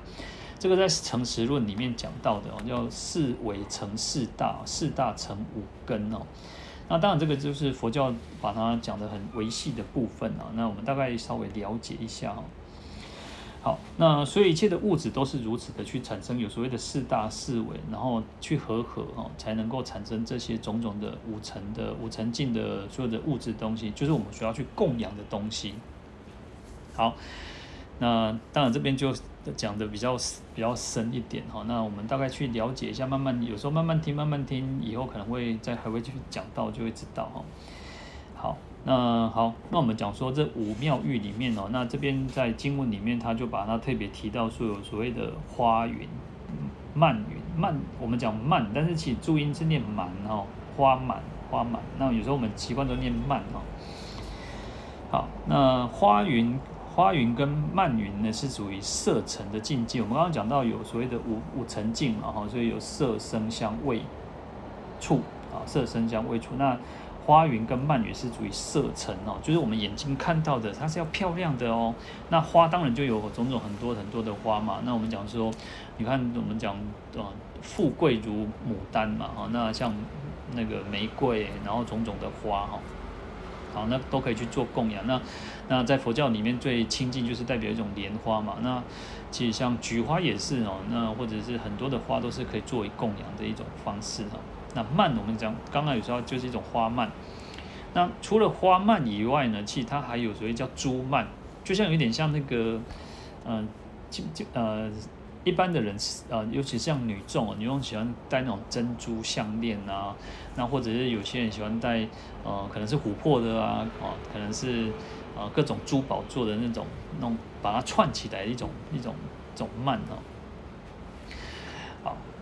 这个在成实论里面讲到的哦，叫四维成四大，四大成五根哦。那当然，这个就是佛教把它讲得很维系的部分啊。那我们大概稍微了解一下哈。好，那所以一切的物质都是如此的去产生有所谓的四大四维，然后去和合哦，才能够产生这些种种的五层的五层境的所有的物质东西，就是我们需要去供养的东西。好。那当然这边就讲的比较比较深一点哈，那我们大概去了解一下，慢慢有时候慢慢听慢慢听，以后可能会再还会继续讲到，就会知道哈。好，那好，那我们讲说这五妙欲里面哦，那这边在经文里面他就把它特别提到说有所谓的花云、漫云、漫，我们讲漫，但是其实注音是念满哦，花满花满。那有时候我们习惯都念曼哦。好，那花云花云跟漫云呢是属于色尘的境界。我们刚刚讲到有所谓的五五尘境嘛哈，所以有色声香味触啊，色声香味触那。花云跟漫云是属于色尘哦，就是我们眼睛看到的，它是要漂亮的哦。那花当然就有种种很多很多的花嘛。那我们讲说，你看我们讲啊，富贵如牡丹嘛哈。那像那个玫瑰，然后种种的花哈，好，那都可以去做供养。那那在佛教里面最亲近就是代表一种莲花嘛。那其实像菊花也是哦，那或者是很多的花都是可以作为供养的一种方式哈。那蔓我们讲刚刚有时候就是一种花蔓，那除了花蔓以外呢，其实它还有所谓叫珠蔓，就像有点像那个，嗯，就就呃，一般的人呃，尤其像女众啊，女众喜欢戴那种珍珠项链啊，那或者是有些人喜欢戴呃，可能是琥珀的啊，哦，可能是呃各种珠宝做的那种那种把它串起来的一种一种一种蔓啊。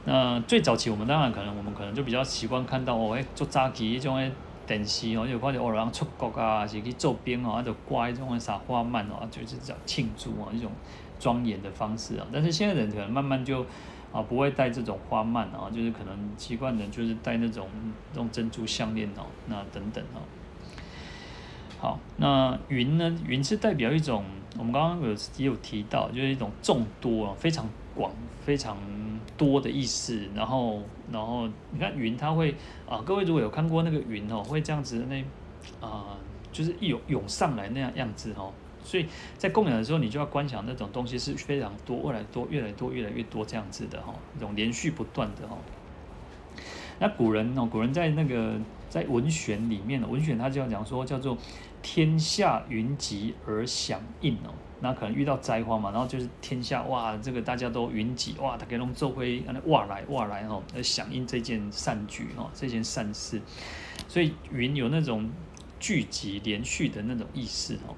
那最早期，我们当然可能，我们可能就比较习惯看到哦，哎，做扎旗一种诶电视哦，有看到哦，然出国啊，是去做兵哦，就挂一种撒花蔓哦，就是叫庆祝啊，一种庄严的方式啊。但是现在人可能慢慢就啊，不会戴这种花蔓啊，就是可能习惯的就是戴那种那种珍珠项链哦，那等等哦。好，那云呢？云是代表一种，我们刚刚有也有提到，就是一种众多啊，非常广，非常。多的意思，然后，然后你看云，它会啊，各位如果有看过那个云哦，会这样子那啊，就是一涌涌上来那样样子哦，所以在供养的时候，你就要观想那种东西是非常多，越来多，越来多，越来越多这样子的哈，一种连续不断的哈。那古人哦，古人在那个在文选里面，文选他就要讲说叫做天下云集而响应哦。那可能遇到灾荒嘛，然后就是天下哇，这个大家都云集哇，他给弄做会哇来哇来吼，来响应这件善举哈，这件善事，所以云有那种聚集连续的那种意思哦。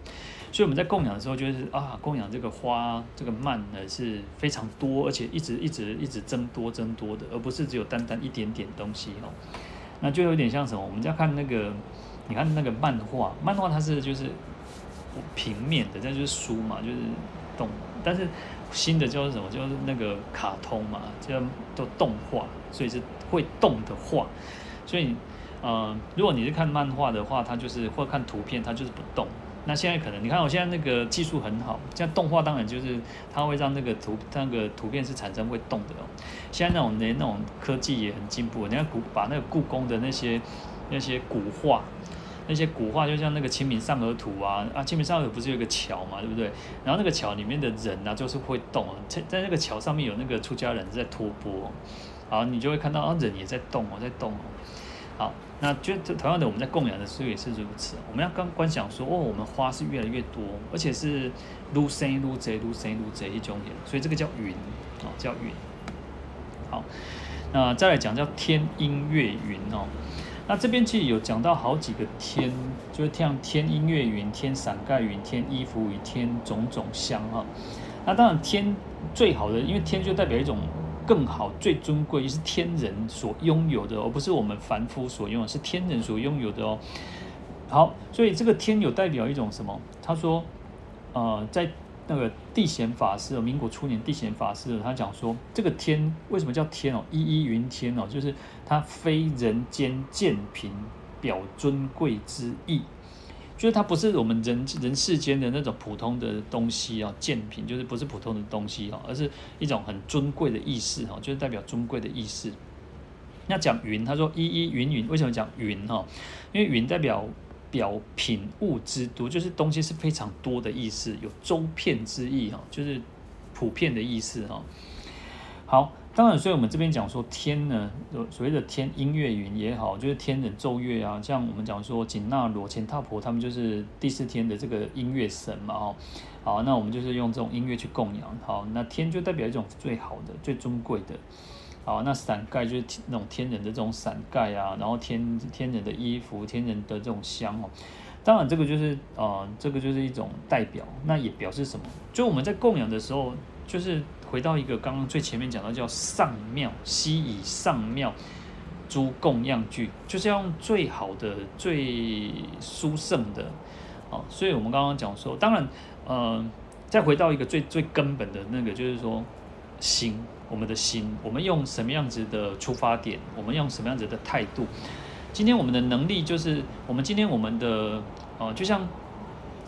所以我们在供养的时候，就是啊，供养这个花这个蔓呢是非常多，而且一直一直一直增多增多的，而不是只有单单一点点东西哦。那就有点像什么？我们在看那个，你看那个漫画，漫画它是就是。平面的，这就是书嘛，就是动。但是新的叫什么？就是那个卡通嘛，叫都动画，所以是会动的画。所以，呃，如果你是看漫画的话，它就是或看图片，它就是不动。那现在可能你看，我现在那个技术很好，像动画当然就是它会让那个图那个图片是产生会动的哦。现在那种连那种科技也很进步，你看古把那个故宫的那些那些古画。那些古画就像那个《清明上河图》啊啊，《清明上河图》不是有个桥嘛，对不对？然后那个桥里面的人啊，就是会动啊，在在那个桥上面有那个出家人在托钵，好，你就会看到啊，人也在动哦，在动哦。好，那就同样的，我们在供养的时候也是如此。我们要刚观想说，哦，我们花是越来越多，而且是愈生愈多，愈生愈多一种颜，所以这个叫云哦，叫云。好，那再来讲叫天音乐云哦。那这边其实有讲到好几个天，就是像天音乐云、天伞盖云、天衣服雨、天种种香哈。那当然天最好的，因为天就代表一种更好、最尊贵，也是天人所拥有的，而不是我们凡夫所拥有，是天人所拥有的哦。好，所以这个天有代表一种什么？他说，呃，在。那个地显法师，民国初年地显法师，他讲说，这个天为什么叫天哦？一一云天哦，就是它非人间贱贫表尊贵之意，就是它不是我们人人世间的那种普通的东西啊，贱品就是不是普通的东西哦，而是一种很尊贵的意思哈，就是代表尊贵的意思。那讲云，他说一一云云，为什么讲云哈？因为云代表。表品物之多，就是东西是非常多的意思，有周遍之意哈，就是普遍的意思哈。好，当然，所以我们这边讲说天呢，所谓的天音乐云也好，就是天人奏乐啊，像我们讲说紧那罗钱塔婆，他们就是第四天的这个音乐神嘛哈。好，那我们就是用这种音乐去供养。好，那天就代表一种最好的、最尊贵的。好，那伞盖就是那种天人的这种伞盖啊，然后天天人的衣服，天人的这种香哦。当然，这个就是呃，这个就是一种代表，那也表示什么？就我们在供养的时候，就是回到一个刚刚最前面讲到叫上妙，悉以上妙诸供养具，就是要用最好的、最殊胜的。好，所以我们刚刚讲说，当然，呃，再回到一个最最根本的那个，就是说心，我们的心，我们用什么样子的出发点，我们用什么样子的态度。今天我们的能力就是，我们今天我们的，呃，就像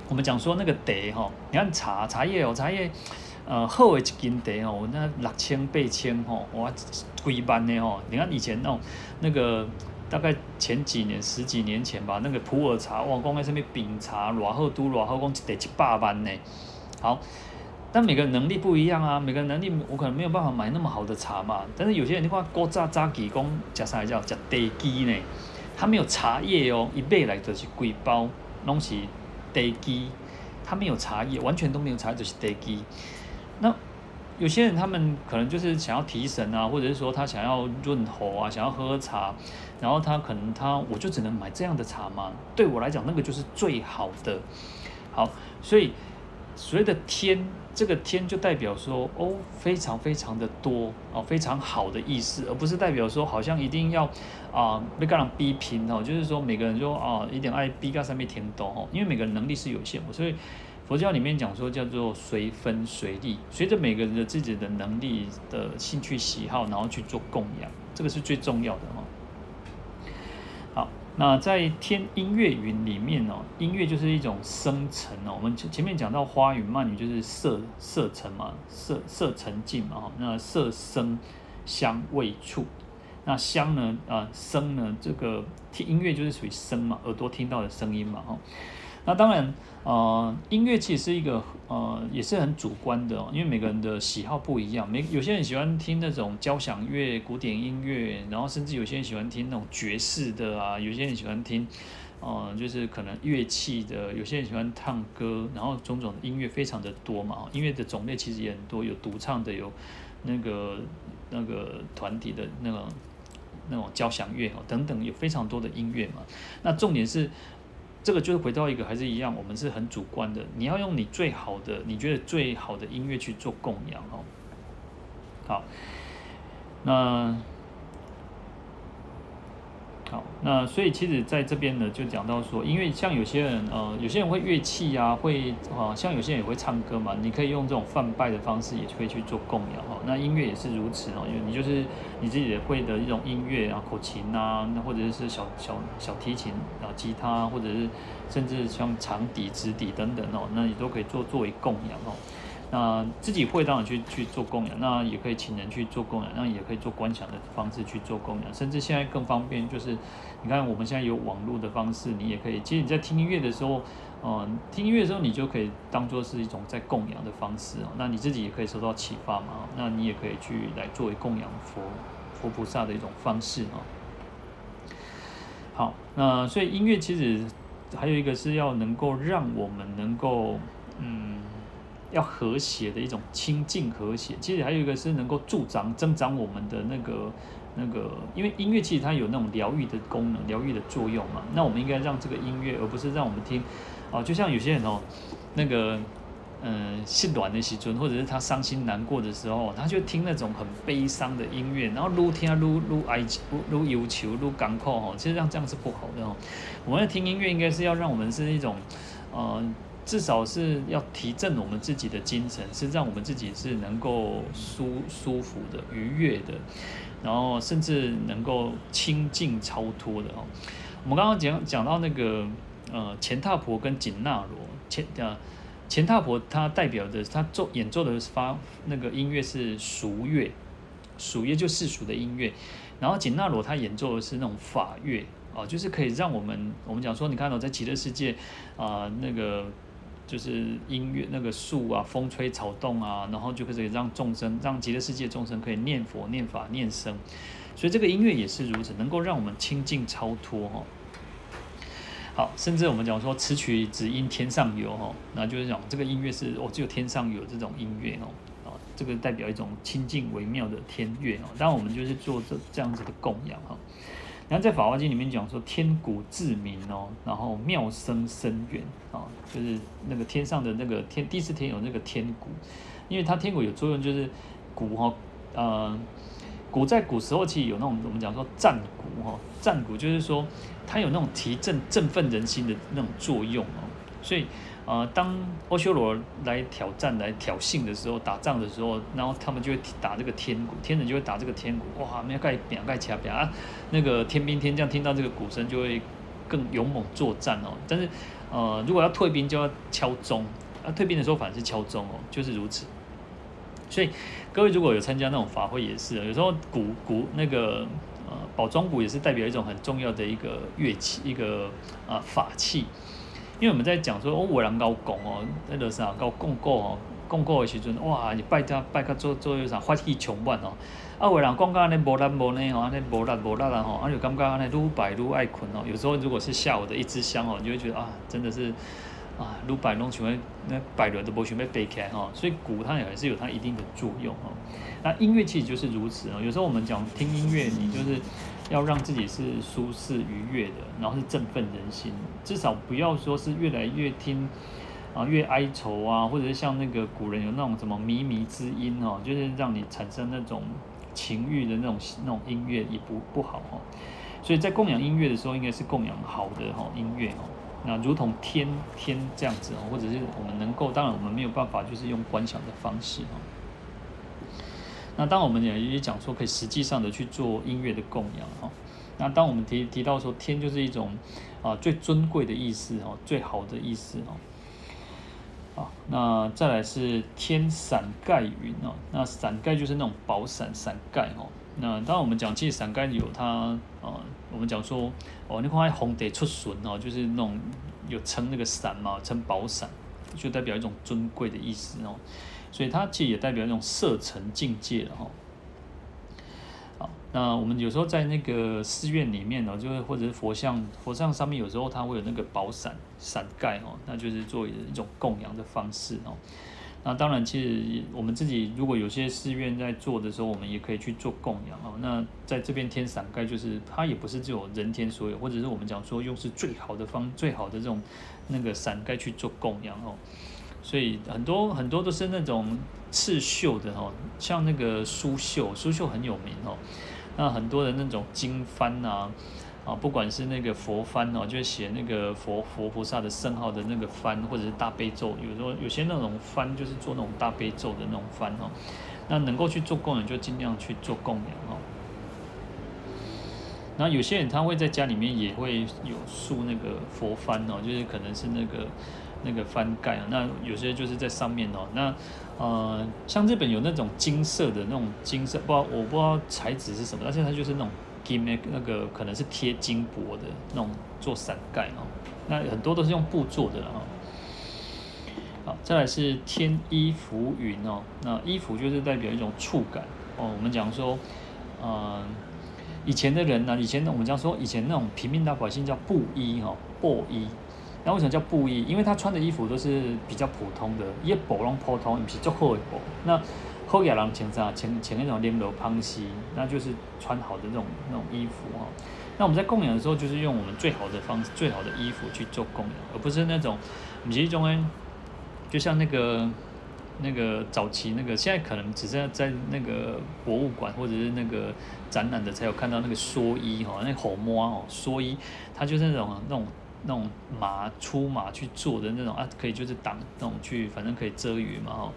我们讲说那个茶哈，你看茶茶叶哦，茶叶，呃，好的一斤茶哦，那六千八千吼，哇，几万的吼，你看以前那种那个。大概前几年、十几年前吧，那个普洱茶，哇，讲在上面冰茶，偌好都偌好，讲一袋七八万呢。好，但每个人能力不一样啊，每个人能力我可能没有办法买那么好的茶嘛。但是有些人的话，古早早期讲吃啥叫吃茶基呢？他没有茶叶哦，一买来就是贵包，拢是茶基，他没有茶叶，完全都没有茶，就是茶基。那有些人他们可能就是想要提神啊，或者是说他想要润喉啊，想要喝喝茶，然后他可能他我就只能买这样的茶嘛。对我来讲，那个就是最好的。好，所以所谓的天，这个天就代表说哦，非常非常的多哦，非常好的意思，而不是代表说好像一定要啊被各人逼拼哦，就是说每个人说啊一定爱逼个上面天多哦，因为每个人能力是有限，所以。佛教里面讲说叫做随分随力，随着每个人的自己的能力的兴趣喜好，然后去做供养，这个是最重要的哦。好，那在天音乐云里面哦，音乐就是一种声尘哦。我们前面讲到花语慢语就是色色尘嘛，色色尘境嘛。那色声香味触，那香呢啊声呢，这个听音乐就是属于声嘛，耳朵听到的声音嘛哈。那当然，呃，音乐其实是一个，呃，也是很主观的，因为每个人的喜好不一样。每有些人喜欢听那种交响乐、古典音乐，然后甚至有些人喜欢听那种爵士的啊，有些人喜欢听，呃，就是可能乐器的，有些人喜欢唱歌，然后种种音乐非常的多嘛。音乐的种类其实也很多，有独唱的，有那个那个团体的那种那种交响乐哦等等，有非常多的音乐嘛。那重点是。这个就是回到一个还是一样，我们是很主观的。你要用你最好的，你觉得最好的音乐去做供养哦。好，那。好，那所以其实在这边呢，就讲到说，因为像有些人，呃，有些人会乐器啊，会啊、像有些人也会唱歌嘛，你可以用这种泛拜的方式，也可以去做供养哈。那音乐也是如此哦，因为你就是你自己也会的一种音乐啊，口琴啊，那或者是小小小提琴啊，吉他，或者是甚至像长笛、直笛等等哦，那你都可以做作为供养哦。那自己会当然去去做供养，那也可以请人去做供养，那也可以做观想的方式去做供养，甚至现在更方便，就是你看我们现在有网络的方式，你也可以。其实你在听音乐的时候，嗯，听音乐的时候，你就可以当做是一种在供养的方式哦。那你自己也可以受到启发嘛，那你也可以去来作为供养佛佛菩萨的一种方式哦。好，那所以音乐其实还有一个是要能够让我们能够嗯。要和谐的一种清净和谐，其实还有一个是能够助长、增长我们的那个那个，因为音乐其实它有那种疗愈的功能、疗愈的作用嘛。那我们应该让这个音乐，而不是让我们听哦，就像有些人哦，那个嗯，心软的时阵，或者是他伤心难过的时候，他就听那种很悲伤的音乐，然后撸听撸撸哀撸撸忧愁、愈艰苦哦。其实让这样是不好的哦。我们要听音乐，应该是要让我们是一种呃。至少是要提振我们自己的精神，是让我们自己是能够舒舒服的、愉悦的，然后甚至能够清净超脱的哦。我们刚刚讲讲到那个呃，钱闥婆跟紧那罗，钱呃，钱闥婆它代表的，它奏演奏的发那个音乐是俗乐，俗乐就世俗的音乐，然后紧那罗它演奏的是那种法乐哦，就是可以让我们我们讲说，你看到在极乐世界啊、那个。就是音乐那个树啊，风吹草动啊，然后就可以让众生，让极乐世界众生可以念佛、念法、念僧，所以这个音乐也是如此，能够让我们清净超脱哈。好，甚至我们讲说，此曲只应天上有哈，那就是讲这个音乐是哦，只有天上有这种音乐哦，啊，这个代表一种清净微妙的天乐哦。当然我们就是做这这样子的供养哈。然后在《法华经》里面讲说，天鼓自鸣哦，然后妙声深远啊，就是那个天上的那个天，第四天有那个天鼓，因为它天鼓有作用，就是鼓哈，呃，鼓在古时候其实有那种我们讲说战鼓哈，战鼓就是说它有那种提振振奋人心的那种作用哦，所以。呃，当欧修罗来挑战、来挑衅的时候，打仗的时候，然后他们就会打这个天鼓，天人就会打这个天鼓，哇，没有盖表盖掐表啊，那个天兵天将听到这个鼓声就会更勇猛作战哦。但是，呃，如果要退兵就要敲钟，啊，退兵的时候反而是敲钟哦，就是如此。所以各位如果有参加那种法会也是，有时候鼓鼓那个呃宝钟鼓也是代表一种很重要的一个乐器，一个啊、呃、法器。因为我们在讲说，哦，有人跟我讲哦，那个啥，跟我讲过哦，讲过的时阵，哇，你拜他拜他做做有啥发气穷万哦，啊，有人讲讲安尼无力无呢吼，安尼无力无力啦吼，啊，就感觉安尼愈拜愈爱困哦。有时候如果是下午的一支香哦，你就会觉得啊，真的是啊，愈拜拢想要那拜了都无想要背起来哈。所以鼓它也还是有它一定的作用哦。那音乐其实就是如此哦。有时候我们讲听音乐，你就是。要让自己是舒适愉悦的，然后是振奋人心，至少不要说是越来越听啊越哀愁啊，或者是像那个古人有那种什么靡靡之音哦，就是让你产生那种情欲的那种那种音乐也不不好哦。所以在供养音乐的时候，应该是供养好的哈音乐哦。那如同天天这样子哦，或者是我们能够，当然我们没有办法，就是用观想的方式哦。那当我们也也讲说，可以实际上的去做音乐的供养哈。那当我们提提到说，天就是一种啊最尊贵的意思哈，最好的意思哈。好，那再来是天伞盖云哦，那伞盖就是那种薄伞伞盖哦。那当然我们讲，其实伞盖有它啊，我们讲说哦，你看红得出笋哦，就是那种有撑那个伞嘛，撑薄伞，就代表一种尊贵的意思哦。所以它其实也代表一种色尘境界了哈。好，那我们有时候在那个寺院里面呢，就是或者是佛像，佛像上面有时候它会有那个宝伞伞盖哦，那就是作为一种供养的方式哦。那当然，其实我们自己如果有些寺院在做的时候，我们也可以去做供养哦。那在这边天伞盖，就是它也不是只有人天所有，或者是我们讲说用是最好的方最好的这种那个伞盖去做供养哦。所以很多很多都是那种刺绣的哦，像那个苏绣，苏绣很有名哦。那很多的那种经幡啊，啊，不管是那个佛幡哦，就写那个佛佛菩萨的圣号的那个幡，或者是大悲咒，有时候有些那种幡就是做那种大悲咒的那种幡哦。那能够去做供养，就尽量去做供养哦。然后有些人他会在家里面也会有竖那个佛幡哦，就是可能是那个。那个翻盖啊，那有些就是在上面哦。那呃，像日本有那种金色的那种金色，不知道我不知道材质是什么，但是它就是那种金那个可能是贴金箔的那种做伞盖哦。那很多都是用布做的啊。好，再来是天衣浮云哦。那衣服就是代表一种触感哦。我们讲说，呃，以前的人呢、以前我们讲说，以前那种平民老百姓叫布衣哈，布衣。那为什么叫布衣？因为他穿的衣服都是比较普通的，一布拢普通，不是足好的布。那后亚人穿啥？穿穿那种綾罗旁西，那就是穿好的那种那种衣服哈。那我们在供养的时候，就是用我们最好的方式、最好的衣服去做供养，而不是那种，不是一种诶，就像那个那个早期那个，现在可能只是在那个博物馆或者是那个展览的才有看到那个蓑衣哈，那火摸哦，蓑衣，它就是那种那种。那种麻粗麻去做的那种啊，可以就是挡那种去，反正可以遮雨嘛哈。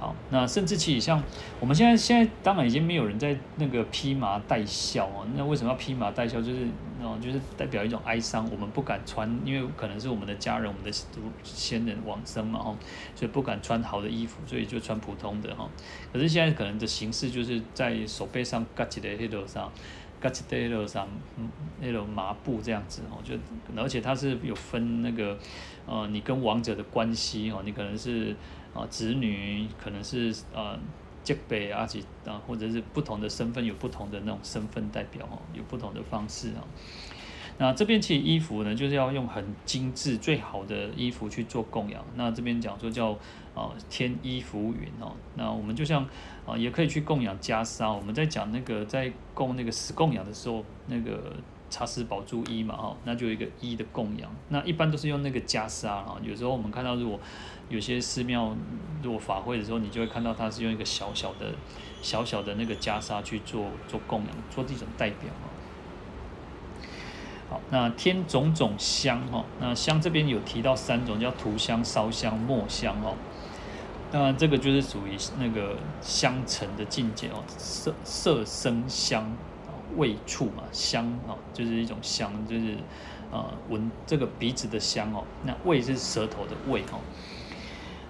好，那甚至其实像我们现在现在当然已经没有人在那个披麻戴孝啊。那为什么要披麻戴孝？就是哦，就是代表一种哀伤，我们不敢穿，因为可能是我们的家人、我们的先人往生嘛哈，所以不敢穿好的衣服，所以就穿普通的哈。可是现在可能的形式就是在手背上挂起的黑头上。嘎起带了上，嗯，那种麻布这样子哦，就而且它是有分那个，呃，你跟王者的关系哦，你可能是啊子女，可能是呃结拜，而且啊或者是不同的身份有不同的那种身份代表哦，有不同的方式哦。那这边其实衣服呢，就是要用很精致、最好的衣服去做供养。那这边讲说叫啊天衣浮云哦。那我们就像啊，也可以去供养袈裟。我们在讲那个在供那个十供养的时候，那个茶施宝珠衣嘛，哈，那就有一个衣的供养。那一般都是用那个袈裟啊，有时候我们看到，如果有些寺庙如果法会的时候，你就会看到它是用一个小小的、小小的那个袈裟去做做供养，做这种代表啊。好，那天种种香哈，那香这边有提到三种，叫涂香、烧香、墨香哦。那这个就是属于那个香尘的境界哦，色色声香。味触嘛，香啊，就是一种香，就是呃闻这个鼻子的香哦。那味是舌头的味哦。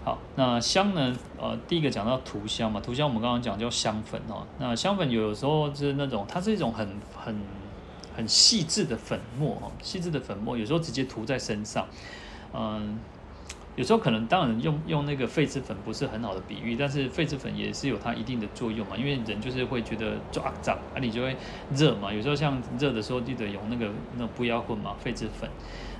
好，那香呢？呃，第一个讲到涂香嘛，涂香我们刚刚讲叫香粉哦。那香粉有时候是那种，它是一种很很很细致的粉末哦，细致的粉末，有时候直接涂在身上，嗯。有时候可能当然用用那个痱子粉不是很好的比喻，但是痱子粉也是有它一定的作用嘛，因为人就是会觉得就啊脏啊，你就会热嘛。有时候像热的时候，记得用那个那不要混嘛，痱子粉。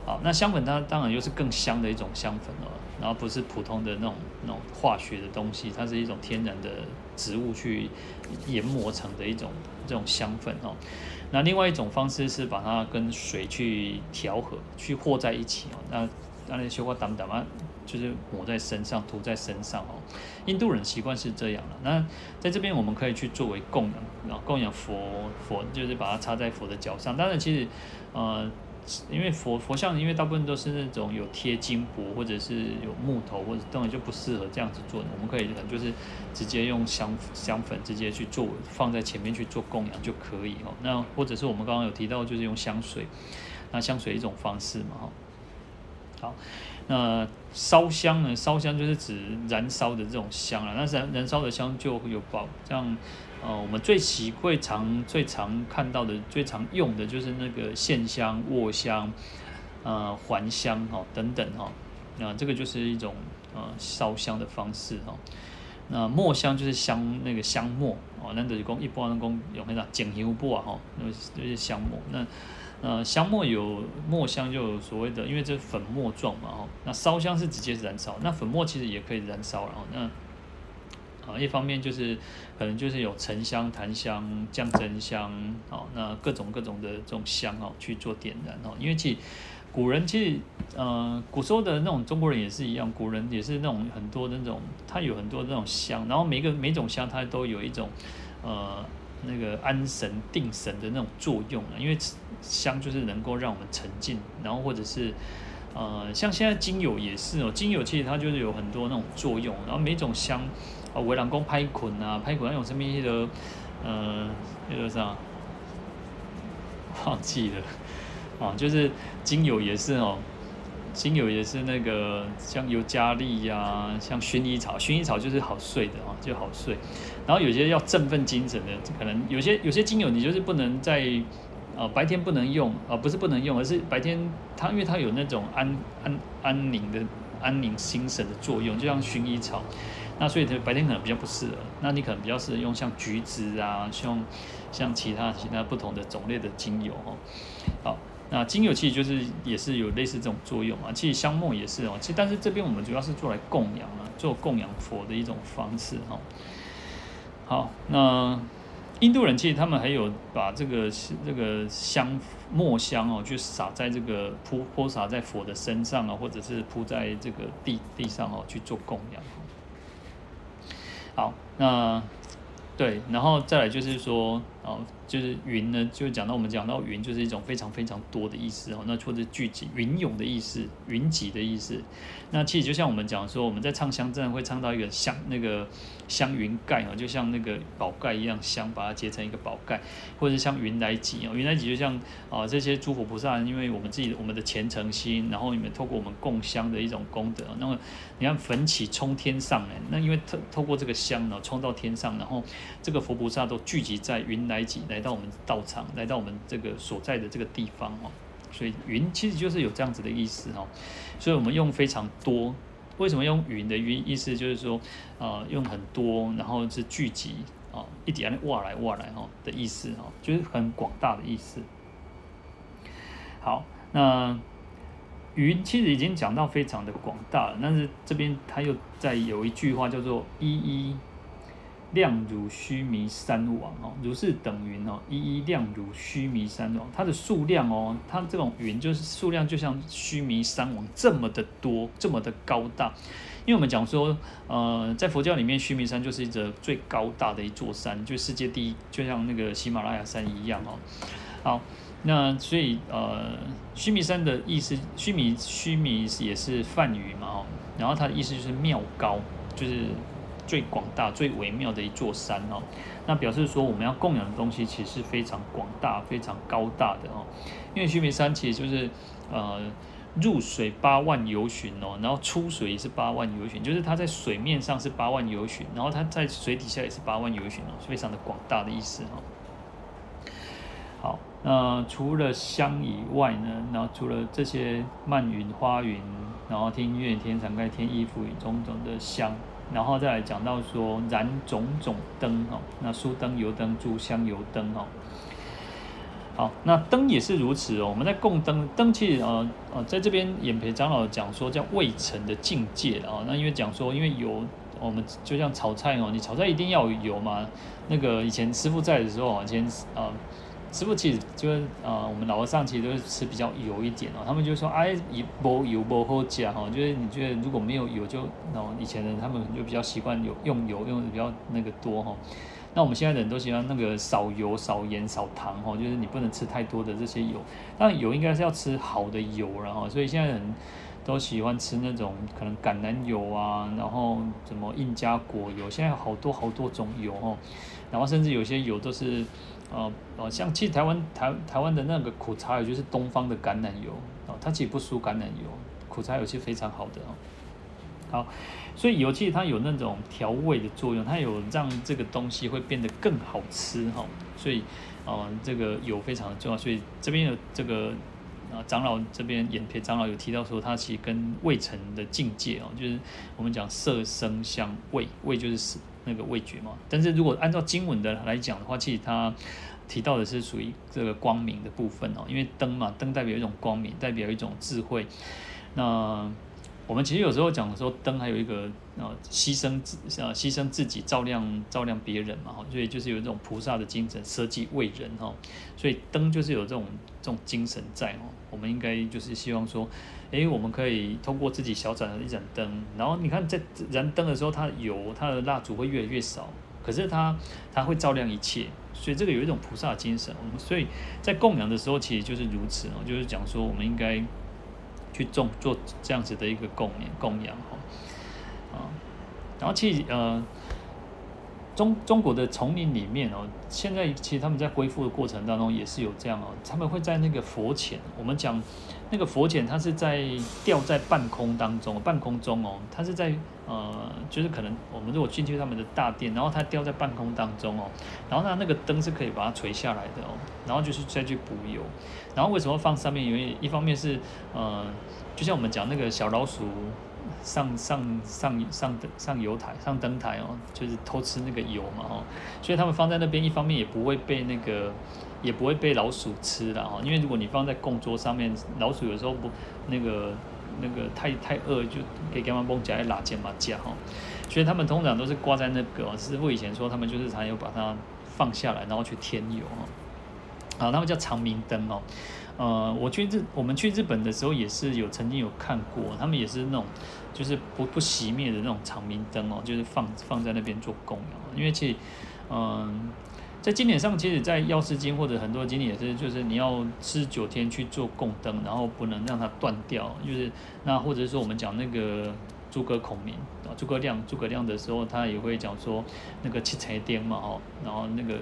好，那香粉它当然又是更香的一种香粉哦，然后不是普通的那种那种化学的东西，它是一种天然的植物去研磨成的一种这种香粉哦。那另外一种方式是把它跟水去调和，去和在一起哦。那当然，修花淡淡嘛，就是抹在身上，涂在身上哦。印度人习惯是这样的。那在这边，我们可以去作为供养，然后供养佛佛，就是把它插在佛的脚上。当然，其实呃，因为佛佛像，因为大部分都是那种有贴金箔或者是有木头，或者东西就不适合这样子做的。我们可以就是直接用香香粉直接去做，放在前面去做供养就可以哦。那或者是我们刚刚有提到，就是用香水，那香水一种方式嘛哈。好，那烧香呢？烧香就是指燃烧的这种香了。那燃燃烧的香就有包，像呃，我们最习惯、常最常看到的、最常用的就是那个线香、卧香、呃还香哈等等哈。那这个就是一种呃烧香的方式哈。那墨香就是香那个香墨哦，那等于讲一般人讲用那个精油布啊哈，那就是香末那。呃，香末有末香，就有所谓的，因为这是粉末状嘛，哦，那烧香是直接燃烧，那粉末其实也可以燃烧，然后那啊，一方面就是可能就是有沉香、檀香、降真香，哦，那各种各种的这种香哦去做点燃哦，因为其实古人其实呃古时候的那种中国人也是一样，古人也是那种很多的那种，他有很多那种香，然后每个每种香它都有一种呃。那个安神定神的那种作用啊，因为香就是能够让我们沉静，然后或者是呃，像现在精油也是哦，精油其实它就是有很多那种作用，然后每种香啊，维朗公拍捆啊，拍捆那种什么一些的，呃，那个啥，忘记了啊，就是精油也是哦。精油也是那个像尤加利呀，像薰衣草，薰衣草就是好睡的啊，就好睡。然后有些要振奋精神的，可能有些有些精油你就是不能在呃白天不能用啊，不是不能用，而是白天它因为它有那种安安安宁的安宁心神的作用，就像薰衣草，那所以它白天可能比较不适合。那你可能比较适合用像橘子啊，像像其他其他不同的种类的精油哦，好。那精油其实就是也是有类似这种作用啊，其实香木也是哦，其实但是这边我们主要是做来供养啊，做供养佛的一种方式哈。好，那印度人其实他们还有把这个这个香墨香哦，就撒在这个铺泼洒在佛的身上啊，或者是铺在这个地地上哦去做供养。好，那对，然后再来就是说哦。就是云呢，就讲到我们讲到云，就是一种非常非常多的意思哦。那或者聚集、云涌的意思、云集的意思。那其实就像我们讲说，我们在唱香阵会唱到一个香那个香云盖哦，就像那个宝盖一样香，把它结成一个宝盖，或者像云来集哦，云来集就像啊这些诸佛菩萨，因为我们自己我们的虔诚心，然后你们透过我们供香的一种功德，那么你看焚起冲天上哎，那因为透透过这个香呢，冲到天上，然后这个佛菩萨都聚集在云来集来。来到我们道场，来到我们这个所在的这个地方哦，所以云其实就是有这样子的意思哦，所以我们用非常多，为什么用云的云意思就是说，呃，用很多，然后是聚集啊，一点挖来挖来哈的意思哈，就是很广大的意思。好，那云其实已经讲到非常的广大了，但是这边他又再有一句话叫做一一。量如须弥山王哦，如是等云哦，一一量如须弥山王。它的数量哦，它这种云就是数量，就像须弥山王这么的多，这么的高大。因为我们讲说，呃，在佛教里面，须弥山就是一个最高大的一座山，就世界第一，就像那个喜马拉雅山一样哦。好，那所以呃，须弥山的意思，须弥须弥也是梵语嘛哦，然后它的意思就是妙高，就是。最广大、最微妙的一座山哦，那表示说我们要供养的东西其实是非常广大、非常高大的哦。因为须弥山其实就是呃入水八万由旬哦，然后出水也是八万由旬，就是它在水面上是八万由旬，然后它在水底下也是八万由旬哦，非常的广大的意思哦。好，那除了香以外呢，然后除了这些漫云、花云，然后天乐天、禅盖天、衣服云种种的香。然后再来讲到说燃种种灯哦，那酥灯、油灯、诸香油灯哦。好，那灯也是如此哦。我们在供灯，灯其实呃呃，在这边演培长老讲说叫未成的境界哦。那因为讲说，因为油，我们就像炒菜哦，你炒菜一定要有油嘛。那个以前师傅在的时候，以前。呃师父其实就是呃，我们老和尚其实都是吃比较油一点哦。他们就说哎，无油不好吃哈，就是你觉得如果没有油就，然后以前人他们就比较习惯有用油用的比较那个多哈。那我们现在人都喜欢那个少油、少盐、少糖哈，就是你不能吃太多的这些油。当然油应该是要吃好的油，然后所以现在人都喜欢吃那种可能橄榄油啊，然后什么印加果油，现在有好多好多种油哦。然后甚至有些油都是。呃哦，像其实台湾台台湾的那个苦茶油就是东方的橄榄油哦，它其实不输橄榄油，苦茶油其实非常好的哦。好，所以油其实它有那种调味的作用，它有让这个东西会变得更好吃哈。所以呃，这个油非常的重要。所以这边有这个啊长老这边眼皮长老有提到说，它其实跟味成的境界哦，就是我们讲色声香味，味就是。那个味觉嘛，但是如果按照经文的来讲的话，其实它提到的是属于这个光明的部分哦，因为灯嘛，灯代表一种光明，代表一种智慧。那我们其实有时候讲的时候，灯还有一个呃牺牲自呃牺牲自己照亮照亮别人嘛，所以就是有这种菩萨的精神，舍己为人哈。所以灯就是有这种这种精神在哦。我们应该就是希望说。诶，我们可以通过自己小盏的一盏灯，然后你看在燃灯的时候，它油它的蜡烛会越来越少，可是它它会照亮一切，所以这个有一种菩萨精神。我们所以在供养的时候，其实就是如此哦，就是讲说我们应该去种做这样子的一个供养供养哈啊，然后其实呃。中中国的丛林里面哦，现在其实他们在恢复的过程当中也是有这样哦，他们会在那个佛前，我们讲那个佛前，它是在吊在半空当中，半空中哦，它是在呃，就是可能我们如果进去他们的大殿，然后它吊在半空当中哦，然后它那个灯是可以把它垂下来的哦，然后就是再去补油，然后为什么放上面？因为一方面是呃，就像我们讲那个小老鼠。上上上上灯上油台上灯台哦，就是偷吃那个油嘛哦，所以他们放在那边，一方面也不会被那个，也不会被老鼠吃了哦。因为如果你放在供桌上面，老鼠有时候不那个那个太太饿，就给干嘛蹦夹来拉肩嘛夹哈。所以他们通常都是挂在那个师傅以前说，他们就是常有把它放下来，然后去添油哦。啊，他们叫长明灯哦。呃，我去日，我们去日本的时候也是有曾经有看过，他们也是那种就是不不熄灭的那种长明灯哦，就是放放在那边做供养。因为其实，嗯、在经典上，其实，在药师经或者很多经典也是，就是你要吃九天去做供灯，然后不能让它断掉。就是那或者是说我们讲那个诸葛孔明啊，诸葛亮，诸葛亮的时候，他也会讲说那个七彩灯嘛，哦，然后那个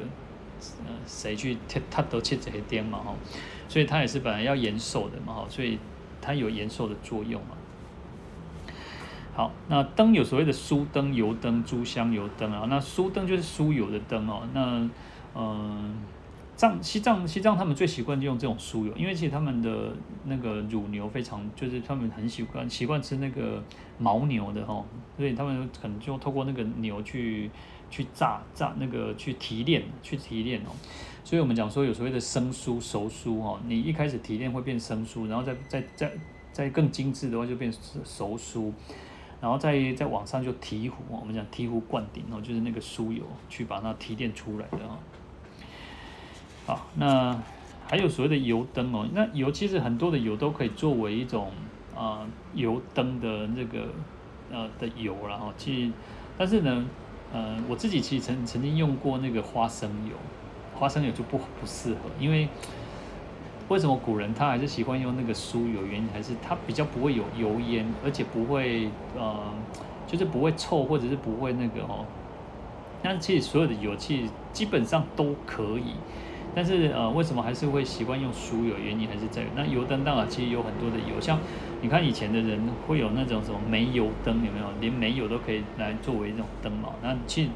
呃谁去他他都七彩灯嘛，哈。所以他也是本来要延寿的嘛，哈，所以它有延寿的作用嘛。好，那灯有所谓的酥灯、油灯、诸香油灯啊。那酥灯就是酥油的灯哦。那嗯，藏西藏西藏他们最习惯就用这种酥油，因为其实他们的那个乳牛非常，就是他们很习惯习惯吃那个牦牛的哈，所以他们可能就透过那个牛去去榨榨那个去提炼去提炼哦。所以我们讲说有所谓的生酥、熟酥哦，你一开始提炼会变生酥，然后再再再再更精致的话就变熟酥。然后再再往上就提壶，我们讲提壶灌顶哦，就是那个酥油去把它提炼出来的哈。好，那还有所谓的油灯哦，那油其实很多的油都可以作为一种啊、油灯的那个呃的油然后其实，但是呢，呃我自己其实曾曾经用过那个花生油，花生油就不不适合，因为。为什么古人他还是喜欢用那个酥油？原因还是它比较不会有油烟，而且不会呃，就是不会臭，或者是不会那个哦。但其实所有的油其实基本上都可以，但是呃，为什么还是会习惯用酥油？原因还是在于那油灯当然其实有很多的油，像你看以前的人会有那种什么煤油灯，有没有？连煤油都可以来作为一种灯嘛。那其实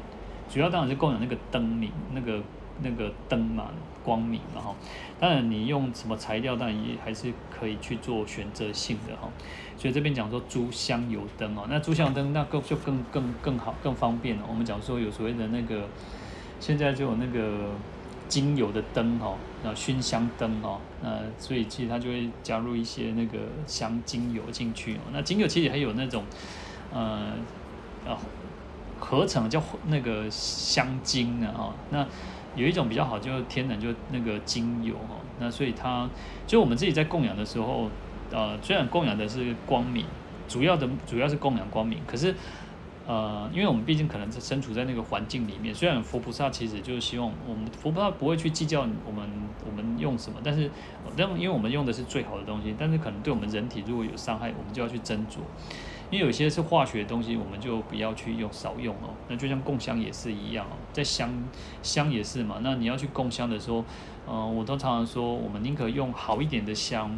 主要当然是供养那个灯明，那个那个灯嘛。光明嘛哈，当然你用什么材料，当然也还是可以去做选择性的哈。所以这边讲说诸香油灯哦，那诸香灯那更就更更更好更方便了。我们讲说有所谓的那个，现在就有那个精油的灯哈，那熏香灯哈，那所以其实它就会加入一些那个香精油进去哦。那精油其实还有那种呃呃合成叫那个香精的哈那。有一种比较好，就是天然就那个精油哈，那所以它就我们自己在供养的时候，呃，虽然供养的是光明，主要的主要是供养光明，可是呃，因为我们毕竟可能是身处在那个环境里面，虽然佛菩萨其实就是希望我们佛菩萨不会去计较我们我们用什么，但是因为我们用的是最好的东西，但是可能对我们人体如果有伤害，我们就要去斟酌。因为有些是化学的东西，我们就不要去用，少用哦。那就像供香也是一样哦，在香香也是嘛。那你要去供香的时候，嗯、呃，我都常常说，我们宁可用好一点的香，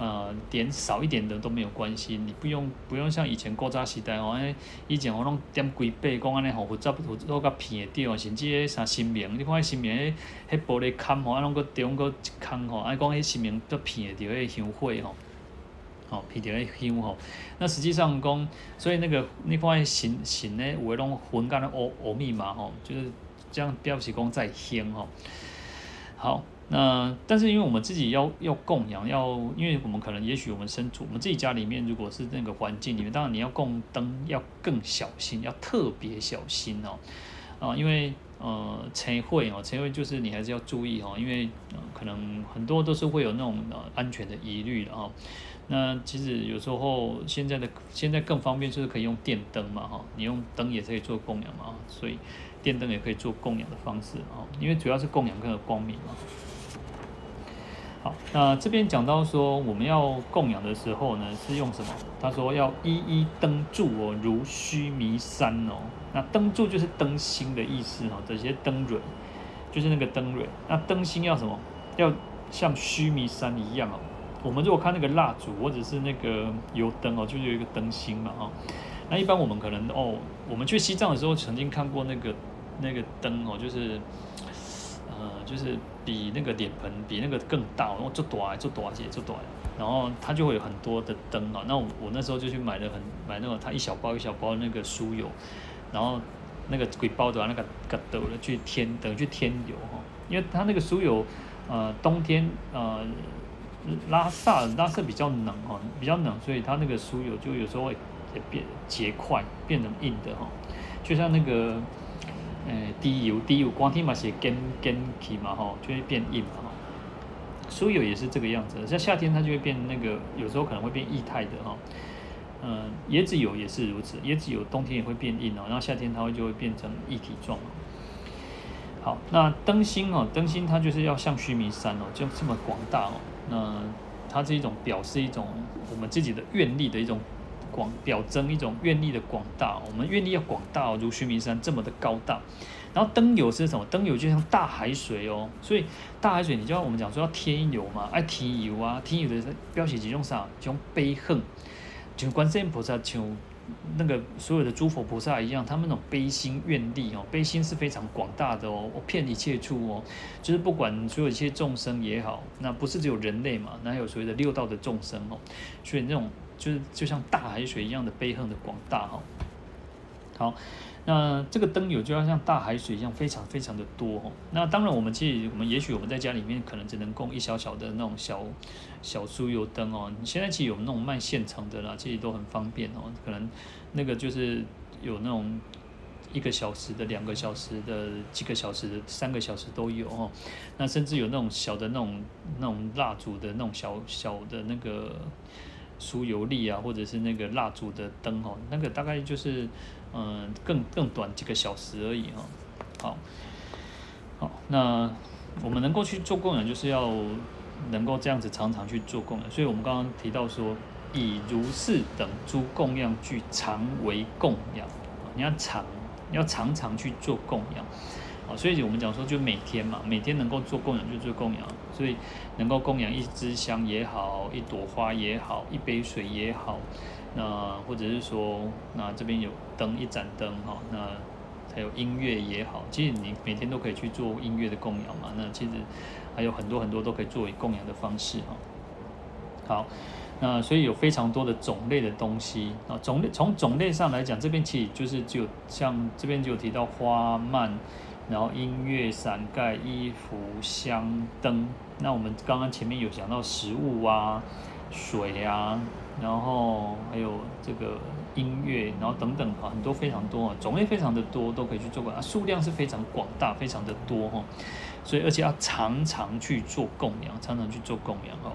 呃，点少一点的都没有关系。你不用不用像以前古早时代哦，哎，以前我拢点几百，讲安尼吼复杂，复杂个片的掉，甚至迄啥神明，你看迄神明迄迄玻璃坎吼，啊，拢个中个一坑吼，啊，讲迄神明都片的着迄香火吼。哦，皮条诶香吼，那实际上讲，所以那个你看诶神神诶有诶拢混干诶欧欧密嘛吼，就是这样表示讲在香吼。好，那但是因为我们自己要要供养，要因为我们可能也许我们身处我们自己家里面，如果是那个环境里面，当然你要供灯要更小心，要特别小心哦。啊，因为呃，晨会哦，晨会就是你还是要注意哦，因为可能很多都是会有那种呃安全的疑虑的哦。那其实有时候现在的现在更方便，就是可以用电灯嘛，哈，你用灯也可以做供养嘛，所以电灯也可以做供养的方式啊，因为主要是供养更有光明嘛。好，那这边讲到说我们要供养的时候呢，是用什么？他说要一一灯柱哦，如须弥山哦。那灯柱就是灯芯的意思哈，这些灯蕊就是那个灯蕊。那灯芯要什么？要像须弥山一样哦。我们如果看那个蜡烛或者是那个油灯哦，就有一个灯芯嘛哈。那一般我们可能哦，我们去西藏的时候曾经看过那个那个灯哦，就是呃，就是比那个脸盆比那个更大，然后做短做短些做短，然后它就会有很多的灯啊。那我我那时候就去买了很买那种它一小包一小包那个酥油，然后那个鬼包的那个疙瘩的去添等于去添油哈，因为它那个酥油呃冬天呃。拉萨拉萨比较冷哈，比较冷，所以它那个酥油就有时候会也变结块，变成硬的哈。就像那个，呃，低油低油，光天嘛写跟跟起嘛哈，就会变硬嘛哈。酥油也是这个样子，像夏天它就会变那个，有时候可能会变液态的哈。嗯，椰子油也是如此，椰子油冬天也会变硬哦，然后夏天它会就会变成液体状。好，那灯芯哦，灯芯它就是要像须弥山哦，就这么广大哦。那它是一种表示一种我们自己的愿力的一种表征一种愿力的广大，我们愿力要广大，如须弥山这么的高大。然后灯油是什么？灯油就像大海水哦，所以大海水你就要我们讲说要添油嘛，爱添油啊，添油的表示几种啥？几种悲恨，就观世音菩萨像。那个所有的诸佛菩萨一样，他们那种悲心愿力哦，悲心是非常广大的哦，我遍一切处哦，就是不管所有一切众生也好，那不是只有人类嘛，那还有所谓的六道的众生哦，所以那种就是就像大海水一样的悲恨的广大哈。好，那这个灯油就要像大海水一样，非常非常的多哦。那当然，我们其实我们也许我们在家里面可能只能供一小小的那种小小酥油灯哦。你现在其实有那种卖现成的啦，其实都很方便哦。可能那个就是有那种一个小时的、两个小时的、几个小时的、三个小时都有哦。那甚至有那种小的那种那种蜡烛的那种小小的那个酥油粒啊，或者是那个蜡烛的灯哦，那个大概就是。嗯，更更短几个小时而已哈。好，好，那我们能够去做供养，就是要能够这样子常常去做供养。所以我们刚刚提到说，以如是等诸供养具常为供养，你要常，你要常常去做供养。啊，所以我们讲说，就每天嘛，每天能够做供养就做供养。所以能够供养一支香也好，一朵花也好，一杯水也好。那或者是说，那这边有灯一盏灯哈，那还有音乐也好，其实你每天都可以去做音乐的供养嘛。那其实还有很多很多都可以作为供养的方式哈。好，那所以有非常多的种类的东西啊，种类从种类上来讲，这边其实就是就像这边就有提到花蔓，然后音乐、伞盖、衣服、香灯。那我们刚刚前面有讲到食物啊。水啊，然后还有这个音乐，然后等等啊，很多非常多啊，种类非常的多，都可以去做供养，数量是非常广大，非常的多哈，所以而且要常常去做供养，常常去做供养哦。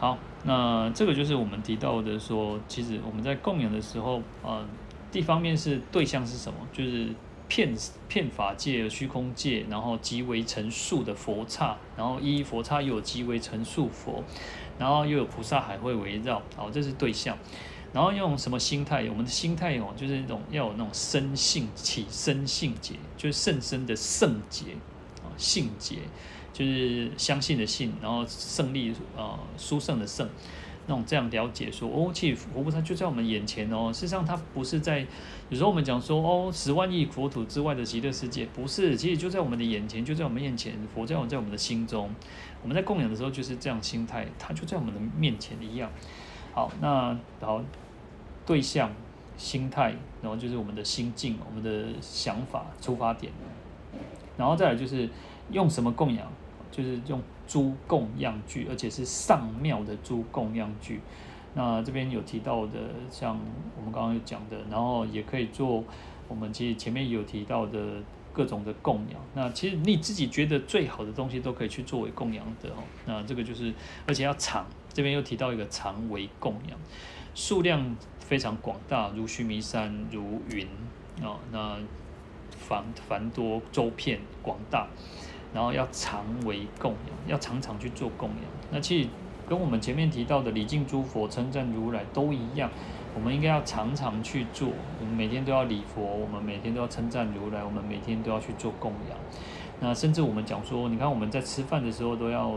好，那这个就是我们提到的说，其实我们在供养的时候，呃，一方面是对象是什么，就是。遍遍法界、虚空界，然后即为成数的佛刹，然后一佛刹又有即为成数佛，然后又有菩萨海会围绕，好，这是对象。然后用什么心态？我们的心态哦，就是那种要有那种生性起生性结，就是甚深的圣结啊，性结就是相信的信，然后胜利啊，殊胜的胜。那种这样了解说哦，其实佛菩萨就在我们眼前哦。事实上，他不是在有时候我们讲说哦，十万亿国土之外的极乐世界，不是，其实就在我们的眼前，就在我们面前，佛在我们在我们的心中。我们在供养的时候就是这样心态，它就在我们的面前一样。好，那好，对象、心态，然后就是我们的心境、我们的想法、出发点，然后再来就是用什么供养。就是用诸供养具，而且是上妙的诸供养具。那这边有提到的，像我们刚刚有讲的，然后也可以做我们其实前面有提到的各种的供养。那其实你自己觉得最好的东西都可以去作为供养的哦。那这个就是，而且要常，这边又提到一个常为供养，数量非常广大，如须弥山，如云啊，那繁繁多，周遍广大。然后要常为供养，要常常去做供养。那其实跟我们前面提到的礼敬诸佛、称赞如来都一样，我们应该要常常去做。我们每天都要礼佛，我们每天都要称赞如来，我们每天都要去做供养。那甚至我们讲说，你看我们在吃饭的时候都要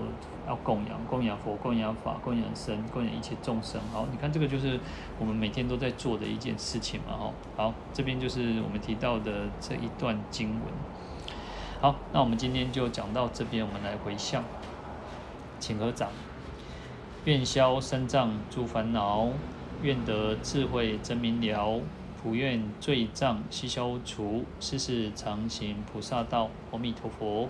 要供养，供养佛、供养法、供养僧、供养一切众生。好，你看这个就是我们每天都在做的一件事情嘛。好，好，这边就是我们提到的这一段经文。好，那我们今天就讲到这边，我们来回向，请合掌，愿消三障诸烦恼，愿得智慧真明了，普愿罪障悉消除，世世常行菩萨道。阿弥陀佛。